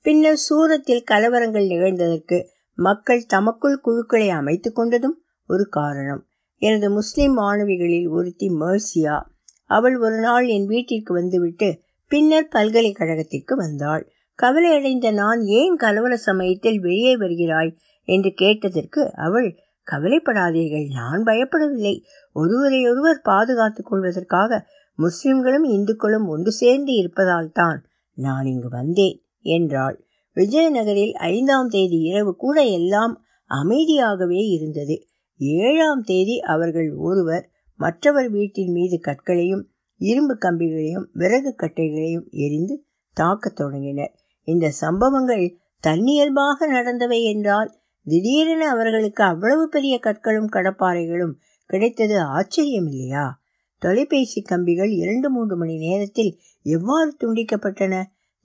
பின்னர் சூரத்தில் கலவரங்கள் நிகழ்ந்ததற்கு மக்கள் தமக்குள் குழுக்களை அமைத்து கொண்டதும் ஒரு காரணம். எனது முஸ்லிம் மாணவிகளில் ஒருத்தி மேர்சியா. அவள் ஒரு நாள் என் வீட்டிற்கு வந்துவிட்டு பின்னர் பல்கலைக்கழகத்திற்கு வந்தாள். கவலையடைந்த நான் ஏன் கலவர சமயத்தில் வெளியே வருகிறாய்? என்று கேட்டதற்கு அவள் கவலைப்படாதீர்கள் நான் பயப்படவில்லை. ஒருவரையொருவர் பாதுகாத்துக் கொள்வதற்காக முஸ்லிம்களும் இந்துக்களும் ஒன்று சேர்ந்து இருப்பதால் தான் நான் இங்கு வந்தேன் என்றாள். விஜயநகரில் ஐந்தாம் தேதி இரவு கூட எல்லாம் அமைதியாகவே இருந்தது. ஏழாம் தேதி அவர்கள் ஒருவர் மற்றவர் வீட்டின் மீது கற்களையும் இரும்பு கம்பிகளையும் விறகு கட்டைகளையும் எரிந்து தாக்கத் தொடங்கினர். இந்த சம்பவங்கள் தன்னியல்பாக நடந்தவை என்றால் திடீரென அவர்களுக்கு அவ்வளவு பெரிய கற்களும் கடப்பாறைகளும் கிடைத்தது ஆச்சரியம் இல்லையா தொலைபேசி கம்பிகள் இரண்டு மூன்று மணி நேரத்தில் எவ்வாறு துண்டிக்கப்பட்டன?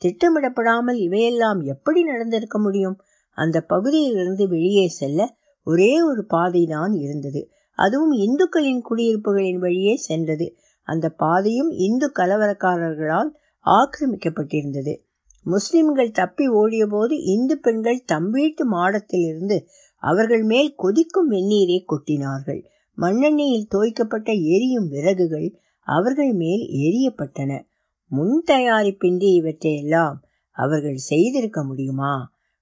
திட்டமிடப்படாமல் இவையெல்லாம் எப்படி நடந்திருக்க முடியும்? அந்த பகுதியிலிருந்து வெளியே செல்ல ஒரே ஒரு பாதை தான் இருந்தது. அதுவும் இந்துக்களின் குடியிருப்புகளின் வழியே சென்றது. அந்த பாதையும் இந்து கலவரக்காரர்களால் ஆக்கிரமிக்கப்பட்டிருந்தது. முஸ்லிம்கள் தப்பி ஓடியபோது இந்து பெண்கள் தம் வீட்டு மாடத்திலிருந்து அவர்கள் மேல் கொதிக்கும் வெந்நீரை கொட்டினார்கள். மண்ணெண்ணெயில் தோய்க்கப்பட்ட எரியும் விறகுகள் அவர்கள் மேல் எரியப்பட்டன. முன் தயாரிப்பின்றி இவற்றையெல்லாம் அவர்கள் செய்திருக்க முடியுமா?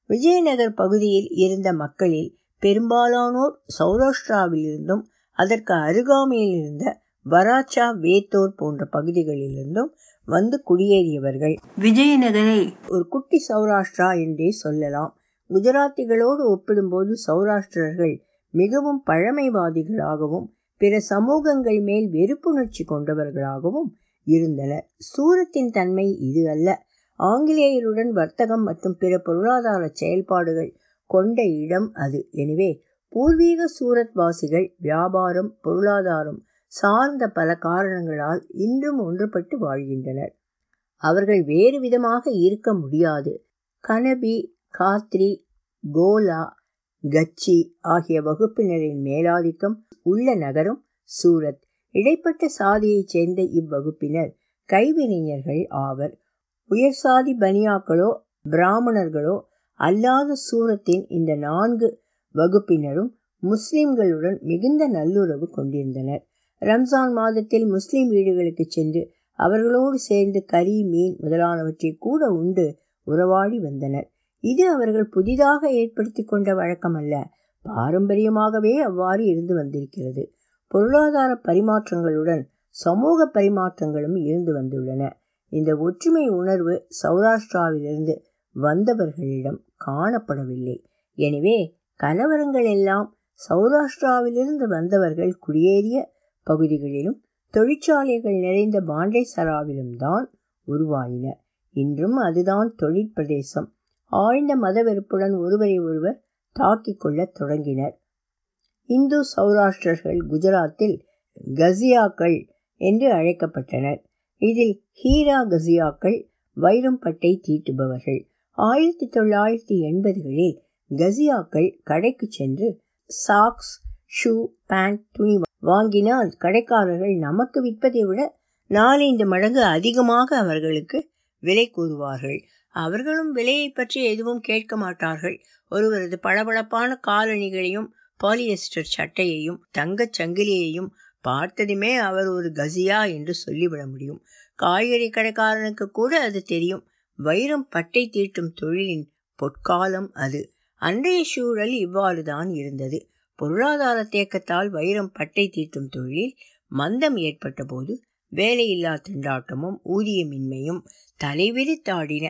விஜயநகர் பகுதியில் இருந்த மக்களில் பெரும்பாலானோர் சௌராஷ்டிராவிலிருந்தும் அதற்கு அருகாமையில் இருந்த வராச்சா வேத்தோர் போன்ற பகுதிகளிலிருந்தும் வந்து குடியேறியவர்கள். விஜயநகரை ஒரு குட்டி சௌராஷ்டிரா என்றே சொல்லலாம். குஜராத்திகளோடு ஒப்பிடும்போது சௌராஷ்டிரர்கள் மிகவும் பழமைவாதிகளாகவும் பிற சமூகங்கள் மேல் வெறுப்புணர்ச்சி கொண்டவர்களாகவும் இருந்தனர். சூரத்தின் தன்மை இது அல்ல. ஆங்கிலேயருடன் வர்த்தகம் மற்றும் பிற பொருளாதார செயல்பாடுகள் கொண்ட இடம் அது. எனவே பூர்வீக சூரத் வாசிகள் வியாபாரம் பொருளாதாரம் சார்ந்த பல காரணங்களால் இன்றும் ஒன்றுபட்டு வாழ்கின்றனர். அவர்கள் வேறு விதமாக இருக்க முடியாது. கனபி காத்ரி கோலா கச்சி ஆகிய வகுப்பினரின் மேலாதிக்கம் உள்ள நகரம் சூரத். இடைப்பட்ட சாதியைச் சேர்ந்த இவ்வகுப்பினர் கைவினைஞர்கள் ஆவர். உயர் சாதி பனியாக்களோ பிராமணர்களோ அல்லாத சூரத்தின் இந்த நான்கு வகுப்பினரும் முஸ்லிம்களுடன் மிகுந்த நல்லுறவு கொண்டிருந்தனர். ரம்ஜான் மாதத்தில் முஸ்லிம் வீடுகளுக்கு சென்று அவர்களோடு சேர்ந்து கறி மீன் முதலானவற்றை கூட உண்டு உறவாடி வந்தனர். இது அவர்கள் புதிதாக ஏற்படுத்தி கொண்ட வழக்கமல்ல. பாரம்பரியமாகவே அவ்வாறு இருந்து வந்திருக்கிறது. பொருளாதார பரிமாற்றங்களுடன் சமூக பரிமாற்றங்களும் இருந்து வந்துள்ளன. இந்த ஒற்றுமை உணர்வு சௌராஷ்டிராவிலிருந்து வந்தவர்களிடம் காணப்படவில்லை. எனவே கலவரங்கள் எல்லாம் சௌராஷ்டிராவிலிருந்து வந்தவர்கள் குடியேறிய பகுதிகளிலும் தொழிற்சாலைகள் நிறைந்த பாண்டே சராவிலும் தான் உருவாயின. இன்றும் அதுதான் தொழிற்பிரதேசம். ஆழ்ந்த மத வெறுப்புடன் ஒருவரை ஒருவர் தாக்கிக் கொள்ளத் தொடங்கினர். இந்து சௌராஷ்டிரர்கள் குஜராத்தில் கசியாக்கள் என்று அழைக்கப்பட்டனர். இதில் ஹீரா கசியாக்கள் வைரம் பட்டை தீட்டுபவர்கள். ஆயிரத்தி தொள்ளாயிரத்தி எண்பதுகளில் கசியாக்கள் கடைக்கு சென்று சாக்ஸ் ஷூ பேண்ட் துணி வாங்கினால் கடைக்காரர்கள் நமக்கு விற்பதை விட நாலைந்து மடங்கு அதிகமாக அவர்களுக்கு விலை கூறுவார்கள். அவர்களும் விலையை பற்றி எதுவும் கேட்க மாட்டார்கள். ஒருவரது பளபளப்பான காலணிகளையும் பாலியஸ்டர் சட்டையையும் தங்கச் சங்கிலியையும் பார்த்ததுமே அவர் ஒரு கசியா என்று சொல்லிவிட முடியும். காய்கறி கடைக்காரனுக்கு கூட அது தெரியும். வைரம் பட்டை தீட்டும் தொழிலின் பொற்காலம் அது. அன்றைய சூழல் இவ்வாறுதான் இருந்தது. பொருளாதார தேக்கத்தால் வைரம் பட்டை தீட்டும் தொழிலில் மந்தம் ஏற்பட்ட போது வேலையில்லா திண்டாட்டமும் ஊதியமின்மையும் தலைவிரித்தாடின.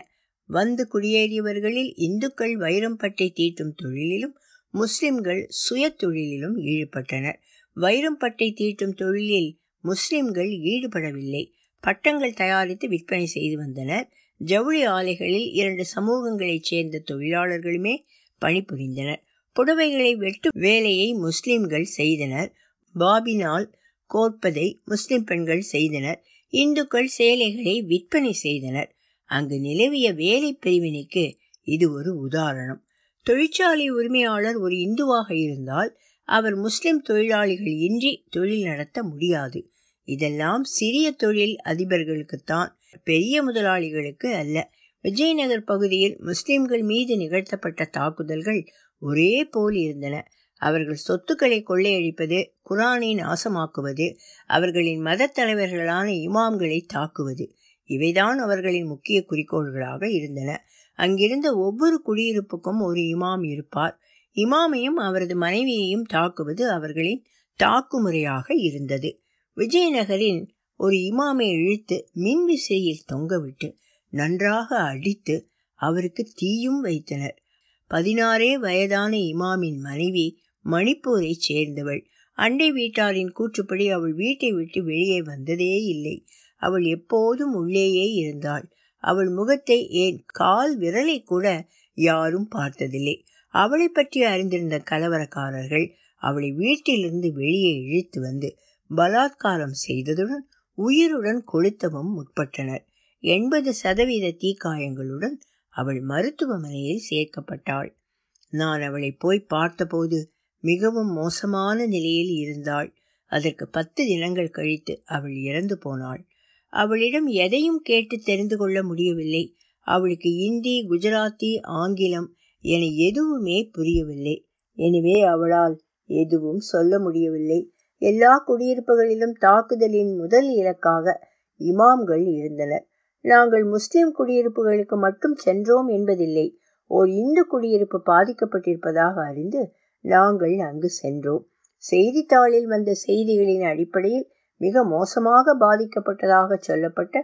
வந்து குடியேறியவர்களில் இந்துக்கள் வைரம் பட்டை தீட்டும் தொழிலிலும் முஸ்லிம்கள் சுய தொழிலிலும் ஈடுபட்டனர். வைரம் பட்டை தீட்டும் தொழிலில் முஸ்லிம்கள் ஈடுபடவில்லை. பட்டங்கள் தயாரித்து விற்பனை செய்து வந்தனர். ஜவுளி ஆலைகளில் இரண்டு சமூகங்களைச் சேர்ந்த தொழிலாளர்களுமே பணிபுரிந்தனர். புடவைகளை வெட்டு வேலையை முஸ்லிம்கள் செய்தனர். பாபினால் கோர்ப்பதை முஸ்லிம் பெண்கள் செய்தனர். இந்துக்கள் சேலைகளை விற்பனை செய்தனர். அங்கு நிலவிய வேலை பிரிவினைக்கு இது ஒரு உதாரணம். தொழிற்சாலை உரிமையாளர் ஒரு இந்துவாக இருந்தால் அவர் முஸ்லிம் தொழிலாளிகள் இன்றி தொழில் நடத்த முடியாது. இதெல்லாம் சிறிய தொழில் அதிபர்களுக்குத்தான் பெரிய முதலாளிகளுக்கு அல்ல. விஜயநகர் பகுதியில் முஸ்லிம்கள் மீது நிகழ்த்தப்பட்ட தாக்குதல்கள் ஒரே போல் இருந்தன. அவர்கள் சொத்துக்களை கொள்ளையடிப்பது குரானை நாசமாக்குவது அவர்களின் மத தலைவர்களான இமாம்களை தாக்குவது. இவைதான் அவர்களின் முக்கிய குறிக்கோள்களாக இருந்தன. அங்கிருந்த ஒவ்வொரு குடியிருப்புக்கும் ஒரு இமாம் இருப்பார். இமாமையும் அவரது மனைவியையும் தாக்குவது அவர்களின் தாக்குமுறையாக இருந்தது. விஜயநகரின் ஒரு இமாமை இழுத்து மின்விசையில் தொங்கவிட்டு நன்றாக அடித்து அவருக்கு தீயும் வைத்தனர். பதினாறே வயதான இமாமின் மனைவி மணிப்பூரைச் சேர்ந்தவள். அண்டை வீட்டாரின் கூற்றுப்படி அவள் வீட்டை விட்டு வெளியே வந்ததே இல்லை. அவள் எப்போதும் உள்ளேயே இருந்தாள். அவள் முகத்தை ஏன் கால் விரலை கூட யாரும் பார்த்ததில்லை. அவளை பற்றி அறிந்திருந்த கலவரக்காரர்கள் அவளை வீட்டிலிருந்து வெளியே இழுத்து வந்து பலாத்காரம் செய்ததுடன் உயிருடன் கொளுத்தவும் முற்பட்டனர். எண்பது சதவீத தீக்காயங்களுடன் அவள் மருத்துவமனையில் சேர்க்கப்பட்டாள். நான் அவளை போய் பார்த்தபோது மிகவும் மோசமான நிலையில் இருந்தாள். அதற்கு பத்து தினங்கள் கழித்து அவள் இறந்து போனாள். அவளிடம் எதையும் கேட்டு தெரிந்து கொள்ள முடியவில்லை. அவளுக்கு இந்தி குஜராத்தி ஆங்கிலம் என எதுவுமே புரியவில்லை. எனவே அவளால் எதுவும் சொல்ல முடியவில்லை. எல்லா குடியிருப்புகளிலும் தாக்குதலின் முதல் இலக்காக இமாம்கள் இருந்தனர். நாங்கள் முஸ்லிம் குடியிருப்புகளுக்கு மட்டும் சென்றோம் என்பதில்லை. ஓர் இந்து குடியிருப்பு பாதிக்கப்பட்டிருப்பதாக அறிந்து நாங்கள் அங்கு சென்றோம். செய்தித்தாளில் வந்த செய்திகளின் அடிப்படையில் மிக மோசமாக பாதிக்கப்பட்டதாக சொல்லப்பட்ட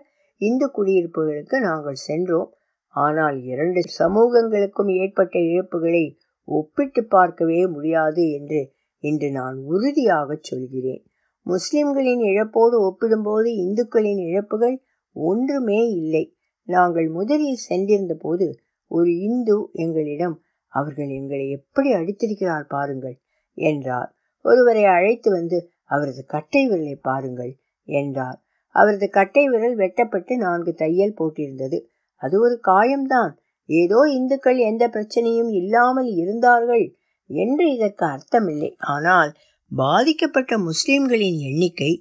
இந்து குடியிருப்புகளுக்கு நாங்கள் சென்றோம். ஆனால் இரண்டு சமூகங்களுக்கும் ஏற்பட்ட இழப்புகளை ஒப்பிட்டு பார்க்கவே முடியாது என்று இன்று நான் உறுதியாக சொல்கிறேன். முஸ்லிம்களின் இழப்போடு ஒப்பிடும்போது இந்துக்களின் இழப்புகள் ஒன்றுமே இல்லை. நாங்கள் முதலில் சென்றிருந்த போது ஒரு இந்து எங்களிடம் அவர்கள் எங்களை எப்படி அடித்திருக்கிறார் பாருங்கள் என்றார். ஒருவரை அழைத்து வந்து அவரது கட்டை விரலை பாருங்கள் என்றார். அவரது கட்டை விரல் வெட்டப்பட்டு நான்கு தையல் போட்டிருந்தது. அது ஒரு காயம்தான். ஏதோ இந்துக்கள் எந்த பிரச்சனையும் இல்லாமல் இருந்தார்கள் என்று இதற்கு அர்த்தமில்லை. ஆனால் பாதிக்கப்பட்ட முஸ்லிம்களின் எண்ணிக்கை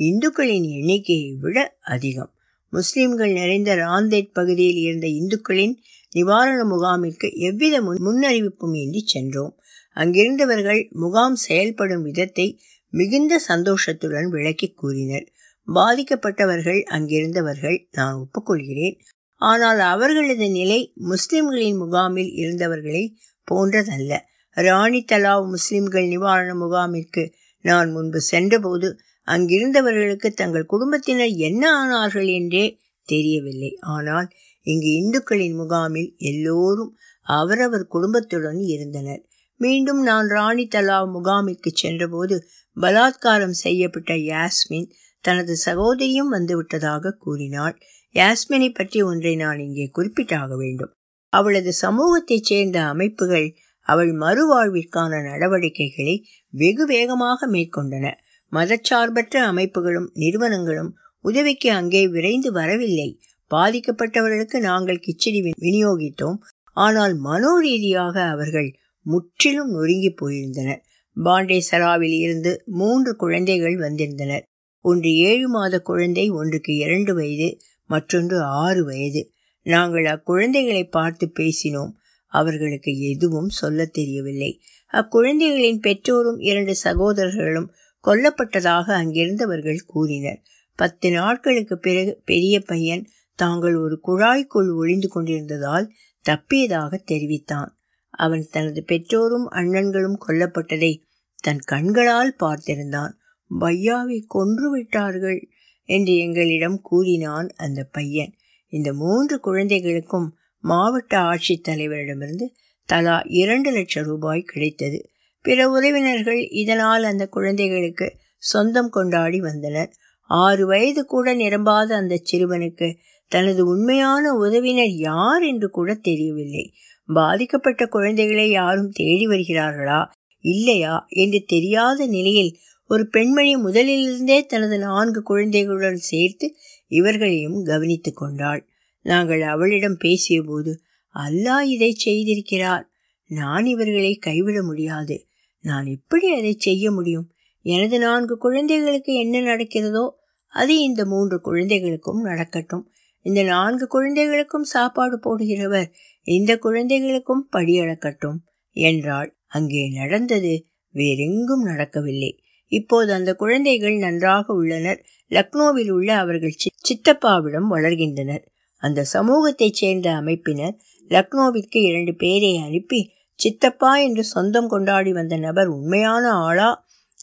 இந்துக்களின் எண்ணிக்கையை விட அதிகம். முஸ்லிம்கள் நிறைந்த ராந்தேட் பகுதியில் இருந்த இந்துக்களின் நிவாரண முகாமிற்கு எவ்வித முன்னறிவிப்பும் இன்றி சென்றோம். அங்கிருந்தவர்கள் முகாம் செயல்படும் விதத்தை மிகுந்த சந்தோஷத்துடன் விளக்கி கூறினர். பாதிக்கப்பட்டவர்கள் அங்கிருந்தவர்கள் நான் ஒப்புக்கொள்கிறேன். ஆனால் அவர்களது நிலை முஸ்லிம்களின் முகாமில் இருந்தவர்களை போன்றதல்ல. ராணி தலாவ் முஸ்லிம்கள் நிவாரண முகாமிற்கு நான் முன்பு சென்றபோது அங்கிருந்தவர்களுக்கு தங்கள் குடும்பத்தினர் என்ன ஆனார்கள் என்றே தெரியவில்லை. ஆனால் இங்கு இந்துக்களின் முகாமில் எல்லோரும் அவரவர் குடும்பத்துடன் இருந்தனர். மீண்டும் நான் ராணி தலாவ் முகாமிற்கு சென்றபோது பலாத்காரம் செய்யப்பட்ட யாஸ்மின் தனது சகோதரியும் வந்துவிட்டதாக கூறினாள். யாஸ்மினை பற்றி ஒன்றை நான் இங்கே குறிப்பிட்டாக வேண்டும். அவளது சமூகத்தைச் சேர்ந்த அமைப்புகள் அவள் மறுவாழ்விற்கான நடவடிக்கைகளை வெகு வேகமாக மேற்கொண்டன. மதச்சார்பற்ற அமைப்புகளும் நிறுவனங்களும் உதவிக்கு அங்கே விரைந்து வரவில்லை. பாதிக்கப்பட்டவர்களுக்கு நாங்கள் கிச்சடி விநியோகித்தோம். ஆனால் மனோரீதியாக அவர்கள் முற்றிலும் நொறுங்கி போயிருந்தனர். பாண்டேசராவில் இருந்து மூன்று குழந்தைகள் வந்திருந்தனர். ஒன்று ஏழு மாத குழந்தை ஒன்றுக்கு இரண்டு வயது மற்றொன்று ஆறு வயது. நாங்கள் அக்குழந்தைகளை பார்த்து பேசினோம். அவர்களுக்கு எதுவும் சொல்ல தெரியவில்லை. அக்குழந்தைகளின் பெற்றோரும் இரண்டு சகோதரர்களும் கொல்லப்பட்டதாக அங்கிருந்தவர்கள் கூறினர். பத்து நாட்களுக்கு பிறகு பெரிய பையன் தாங்கள் ஒரு குழாய்க்குள் ஒளிந்து கொண்டிருந்ததால் தப்பியதாக தெரிவித்தான். அவன் தனது பெற்றோரும் அண்ணன்களும் கொல்லப்பட்டதை தன் கண்களால் பார்த்திருந்தான். பையாவை கொன்று விட்டார்கள் என்று எங்களிடம் கூறினான் அந்த பையன். இந்த மூன்று குழந்தைகளுக்கும் மாவட்ட ஆட்சித்தலைவரிடமிருந்து தலா இரண்டு லட்சம் ரூபாய் கிடைத்தது. பிற உறவினர்கள் இதனால் அந்த குழந்தைகளுக்கு சொந்தம் கொண்டாடி வந்தனர். ஆறு வயது கூட நிரம்பாத அந்த சிறுவனுக்கு தனது உண்மையான உதவினர் யார் என்று கூட தெரியவில்லை. பாதிக்கப்பட்ட குழந்தைகளை யாரும் தேடி வருகிறார்களா? இல்லையா? என்று தெரியாத நிலையில் ஒரு பெண்மணி முதலிலிருந்தே தனது நான்கு குழந்தைகளுடன் சேர்த்து இவர்களையும் கவனித்து கொண்டாள். நாங்கள் அவளிடம் பேசியபோது அல்லாஹ் இதை செய்திருக்கிறார். நான் இவர்களை கைவிட முடியாது. நான் எப்படி அதை செய்ய முடியும்? எனது நான்கு குழந்தைகளுக்கு என்ன நடக்கிறதோ அது இந்த மூன்று குழந்தைகளுக்கும் நடக்கட்டும். இந்த நான்கு குழந்தைகளுக்கும் சாப்பாடு போடுகிறவர் இந்த குழந்தைகளுக்கும் படியளக்கட்டும் என்றாள். அங்கே நடந்தது வேறெங்கும் நடக்கவில்லை. இப்போது அந்த குழந்தைகள் நன்றாக உள்ளனர். லக்னோவில் உள்ள அவர்கள் சித்தப்பாவிடம் வளர்கின்றனர். அந்த சமூகத்தைச் சேர்ந்த அமைப்பினர் லக்னோவிற்கு இரண்டு பேரை அனுப்பி சித்தப்பா என்று சொந்தம் கொண்டாடி வந்த நபர் உண்மையான ஆளா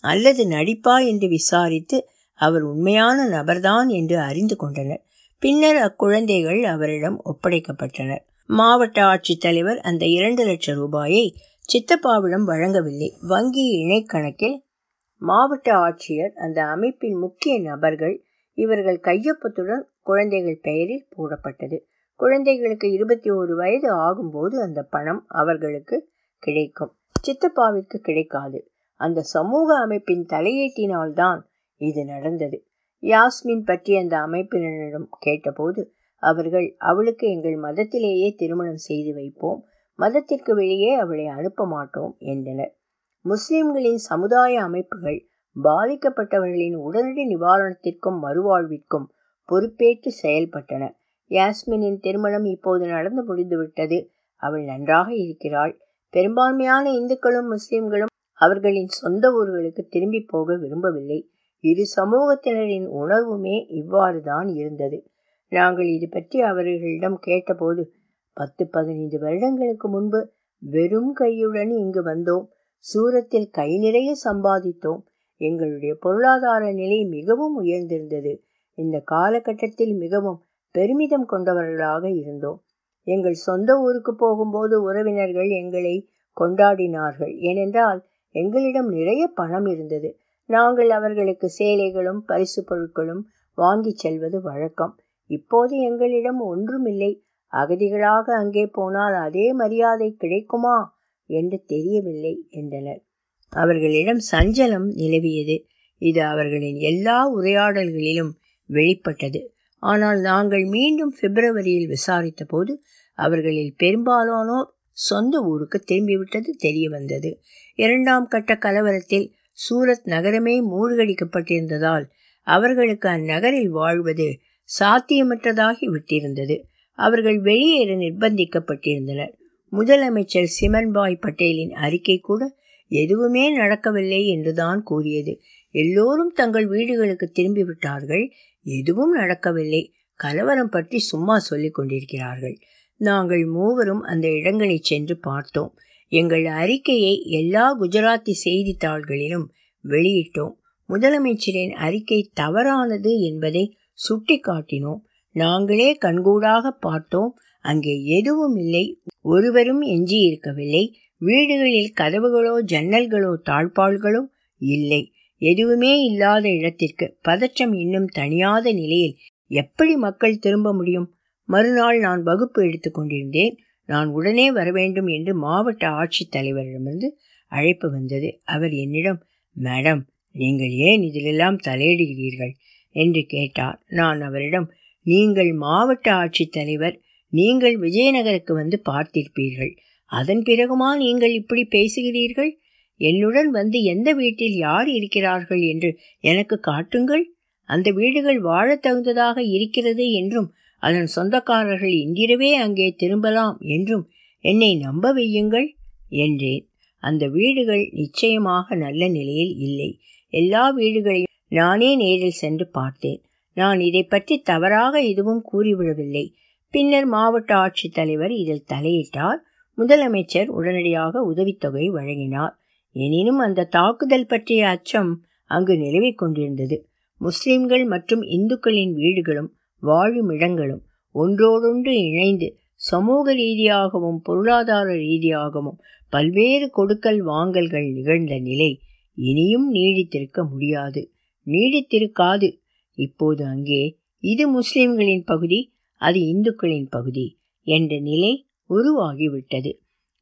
அல்லது நடிப்பா என்று விசாரித்து அவர் உண்மையான நபர்தான் என்று அறிந்து கொண்டனர். பின்னர் அக்குழந்தைகள் அவரிடம் ஒப்படைக்கப்பட்டனர். மாவட்ட ஆட்சித்தலைவர் அந்த இரண்டு லட்சம் ரூபாயை சித்தப்பாவிடம் வழங்கவில்லை. வங்கி இணைக்கணக்கில் மாவட்ட ஆட்சியர் அந்த அமைப்பின் முக்கிய நபர்கள் இவர்கள் கையொப்பத்துடன் குழந்தைகள் பெயரில் போடப்பட்டது. குழந்தைகளுக்கு இருபத்தி ஒரு வயது ஆகும்போது அந்த பணம் அவர்களுக்கு கிடைக்கும். சித்தப்பாவிற்கு கிடைக்காது. அந்த சமூக அமைப்பின் தலையீட்டினால்தான் இது நடந்தது. யாஸ்மின் பற்றி அந்த அமைப்பினரிடம் கேட்டபோது அவர்கள் அவளுக்கு எங்கள் மதத்திலேயே திருமணம் செய்து வைப்போம். மதத்திற்கு வெளியே அவளை அனுப்ப மாட்டோம் என்றனர். முஸ்லிம்களின் சமுதாய அமைப்புகள் பாதிக்கப்பட்டவர்களின் உடனடி நிவாரணத்திற்கும் மறுவாழ்விற்கும் பொறுப்பேற்று செயல்பட்டன. யாஸ்மினின் திருமணம் இப்போது நடந்து முடிந்துவிட்டது. அவள் நன்றாக இருக்கிறாள். பெரும்பான்மையான இந்துக்களும் முஸ்லிம்களும் அவர்களின் சொந்த ஊர்களுக்கு திரும்பி போக விரும்பவில்லை. இரு சமூகத்தினரின் உணர்வுமே இவ்வாறு தான் இருந்தது. நாங்கள் இது பற்றி அவர்களிடம் கேட்டபோது பத்து பதினைந்து வருடங்களுக்கு முன்பு வெறும் கையுடன் இங்கு வந்தோம். சூரத்தில் கை நிறைய சம்பாதித்தோம். எங்களுடைய பொருளாதார நிலை மிகவும் உயர்ந்திருந்தது. இந்த காலகட்டத்தில் மிகவும் பெருமிதம் கொண்டவர்களாக இருந்தோம். எங்கள் சொந்த ஊருக்கு போகும்போது உறவினர்கள் எங்களை கொண்டாடினார்கள். ஏனென்றால் எங்களிடம் நிறைய பணம் இருந்தது. நாங்கள் அவர்களுக்கு சேலைகளும் பரிசு பொருட்களும் வாங்கி செல்வது வழக்கம். இப்போது எங்களிடம் ஒன்றுமில்லை. அகதிகளாக அங்கே போனால் அதே மரியாதை கிடைக்குமா என்று தெரியவில்லை என்றனர். அவர்களிடம் சஞ்சலம் நிலவியது. இது அவர்களின் எல்லா உரையாடல்களிலும் வெளிப்பட்டது. ஆனால் நாங்கள் மீண்டும் பிப்ரவரியில் விசாரித்த போது அவர்களில் பெரும்பாலானோர் சொந்த ஊருக்கு திரும்பிவிட்டது தெரிய வந்தது இரண்டாம் கட்ட கலவரத்தில் சூரத் நகரமே மூழ்கடிக்கப்பட்டிருந்ததால் அவர்களுக்கு அந்நகரில் வாழ்வது சாத்தியமற்றதாகி விட்டிருந்தது. அவர்கள் வெளியேற நிர்பந்திக்கப்பட்டிருந்தனர். முதலமைச்சர் சிமன்பாய் பட்டேலின் அறிக்கை கூட எதுவுமே நடக்கவில்லை என்றுதான் கூறியது. எல்லோரும் தங்கள் வீடுகளுக்கு திரும்பிவிட்டார்கள். எதுவும் நடக்கவில்லை. கலவரம் பற்றி சும்மா சொல்லிக் கொண்டிருக்கிறார்கள். நாங்கள் மூவரும் அந்த இடங்களை சென்று பார்த்தோம். எங்கள் அறிக்கையை எல்லா குஜராத்தி செய்தித்தாள்களிலும் வெளியிட்டோம். முதலமைச்சரின் அறிக்கை தவறானது என்பதை சுட்டிக்காட்டினோம். நாங்களே கண்கூடாக பார்த்தோம். அங்கே எதுவும் இல்லை. ஒருவரும் எஞ்சி இருக்கவில்லை வீடுகளில் கதவுகளோ ஜன்னல்களோ தாழ்பாள்களோ இல்லை. எதுவுமே இல்லாத இடத்திற்கு பதற்றம் இன்னும் தணியாத நிலையில் எப்படி மக்கள் திரும்ப முடியும்? மறுநாள் நான் வகுப்பு எடுத்து கொண்டிருந்தேன். நான் உடனே வர வேண்டும் என்று மாவட்ட ஆட்சித்தலைவரிடமிருந்து அழைப்பு வந்தது. அவர் என்னிடம் மேடம் நீங்கள் ஏன் இதிலெல்லாம் தலையிடுகிறீர்கள்? என்று கேட்டார். நான் அவரிடம் நீங்கள் மாவட்ட ஆட்சித்தலைவர் நீங்கள் விஜயநகருக்கு வந்து பார்த்திருப்பீர்கள். அதன் பிறகுமா நீங்கள் இப்படி பேசுகிறீர்கள்? என்னுடன் வந்து எந்த வீட்டில் யார் இருக்கிறார்கள் என்று எனக்கு காட்டுங்கள். அந்த வீடுகள் வாழத் தகுந்ததாக இருக்கிறது என்றும் அதன் சொந்தக்காரர்கள் இன்றிரவே அங்கே திரும்பலாம் என்றும் என்னை நம்ப வையுங்கள் என்றேன். அந்த வீடுகள் நிச்சயமாக நல்ல நிலையில் இல்லை. எல்லா வீடுகளையும் நானே நேரில் சென்று பார்த்தேன். நான் இதை பற்றி தவறாக எதுவும் கூறிவிடவில்லை. பின்னர் மாவட்ட ஆட்சித்தலைவர் இதில் தலையிட்டார். முதலமைச்சர் உடனடியாக உதவித்தொகை வழங்கினார். எனினும் அந்த தாக்குதல் பற்றிய அச்சம் அங்கு நிலவிக் கொண்டிருந்தது. முஸ்லிம்கள் மற்றும் இந்துக்களின் வீடுகளும் வாழும் இடங்களும் ஒன்றோடொன்று இணைந்து சமூக ரீதியாகவும் பொருளாதார ரீதியாகவும் பல்வேறு கொடுக்கல் வாங்கல்கள் நிகழ்ந்த நிலை இனியும் நீடித்திருக்க முடியாது. நீடித்திருக்காது. இப்போது அங்கே இது முஸ்லிம்களின் பகுதி அது இந்துக்களின் பகுதி என்ற நிலை உருவாகிவிட்டது.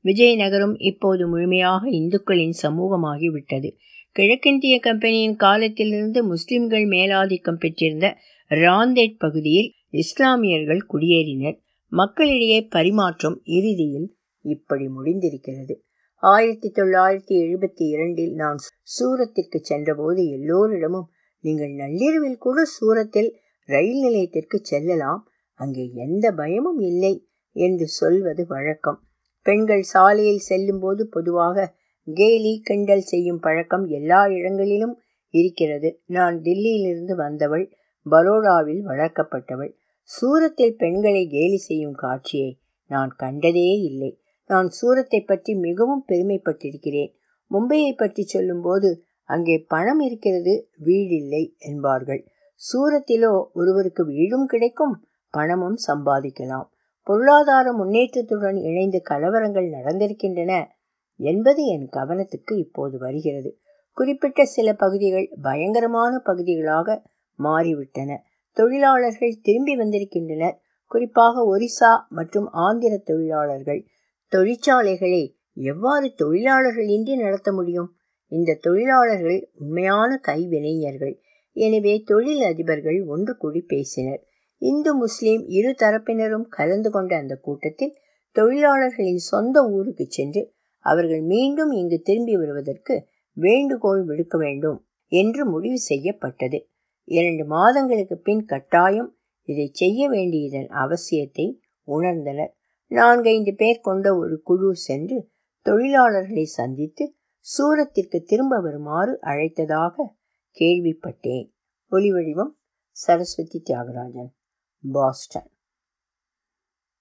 விஜயநகரம் இப்போது முழுமையாக இந்துக்களின் சமூகமாகிவிட்டது. கிழக்கிந்திய கம்பெனியின் காலத்திலிருந்து முஸ்லிம்கள் மேலாதிக்கம் பெற்றிருந்த ராந்தேட் பகுதியில் இஸ்லாமியர்கள் குடியேறினர். மக்களிடையே பரிமாற்றம் இறுதியில் இப்படி முடிந்திருக்கிறது. ஆயிரத்தி தொள்ளாயிரத்தி எழுபத்தி இரண்டில் நான் சூரத்திற்கு சென்றபோது எல்லோரிடமும் நீங்கள் நள்ளிரவில் கூட சூரத்தில் ரயில் நிலையத்திற்கு செல்லலாம். அங்கே எந்த பயமும் இல்லை என்று சொல்வது வழக்கம். பெண்கள் சாலையில் செல்லும்போது பொதுவாக கேலி கிண்டல் செய்யும் பழக்கம் எல்லா இடங்களிலும் இருக்கிறது. நான் தில்லியிலிருந்து வந்தவள் பரோடாவில் வளர்க்கப்பட்டவள். சூரத்தில் பெண்களை கேலி செய்யும் காட்சியை நான் கண்டதே இல்லை. நான் சூரத்தை பற்றி மிகவும் பெருமைப்பட்டிருக்கிறேன். மும்பையை பற்றி சொல்லும்போது அங்கே பணம் இருக்கிறது வீடில்லை என்பார்கள். சூரத்திலோ ஒருவருக்கு வீடும் கிடைக்கும் பணமும் சம்பாதிக்கலாம். பொருளாதார முன்னேற்றத்துடன் இணைந்து கலவரங்கள் நடந்திருக்கின்றன என்பது என் கவனத்துக்கு இப்போது வருகிறது. குறிப்பிட்ட சில பகுதிகள் பயங்கரமான பகுதிகளாக மாறிவிட்டன. தொழிலாளர்கள் திரும்பி வந்திருக்கின்றனர். குறிப்பாக ஒரிசா மற்றும் ஆந்திர தொழிலாளர்கள். தொழிற்சாலைகளை எவ்வாறு தொழிலாளர்கள் இன்றி நடத்த முடியும்? இந்த தொழிலாளர்கள் உண்மையான கைவினைஞர்கள். எனவே தொழில் அதிபர்கள் ஒன்று கூடி பேசினர். இந்து முஸ்லீம் இரு தரப்பினரும் கலந்து கொண்ட அந்த கூட்டத்தில் தொழிலாளர்களின் சொந்த ஊருக்கு சென்று அவர்கள் மீண்டும் இங்கு திரும்பி வருவதற்கு வேண்டுகோள் விடுக்க வேண்டும் என்று முடிவு செய்யப்பட்டது. இரண்டு மாதங்களுக்கு பின் கட்டாயம் இதை செய்ய வேண்டியதன் அவசியத்தை உணர்ந்தனர். நான்கைந்து பேர் கொண்ட ஒரு குழு சென்று தொழிலாளர்களை சந்தித்து சூரத்திற்கு திரும்ப வருமாறு அழைத்ததாக கேள்விப்பட்டேன். ஒலிவடிவம் சரஸ்வதி தியாகராஜன். Boston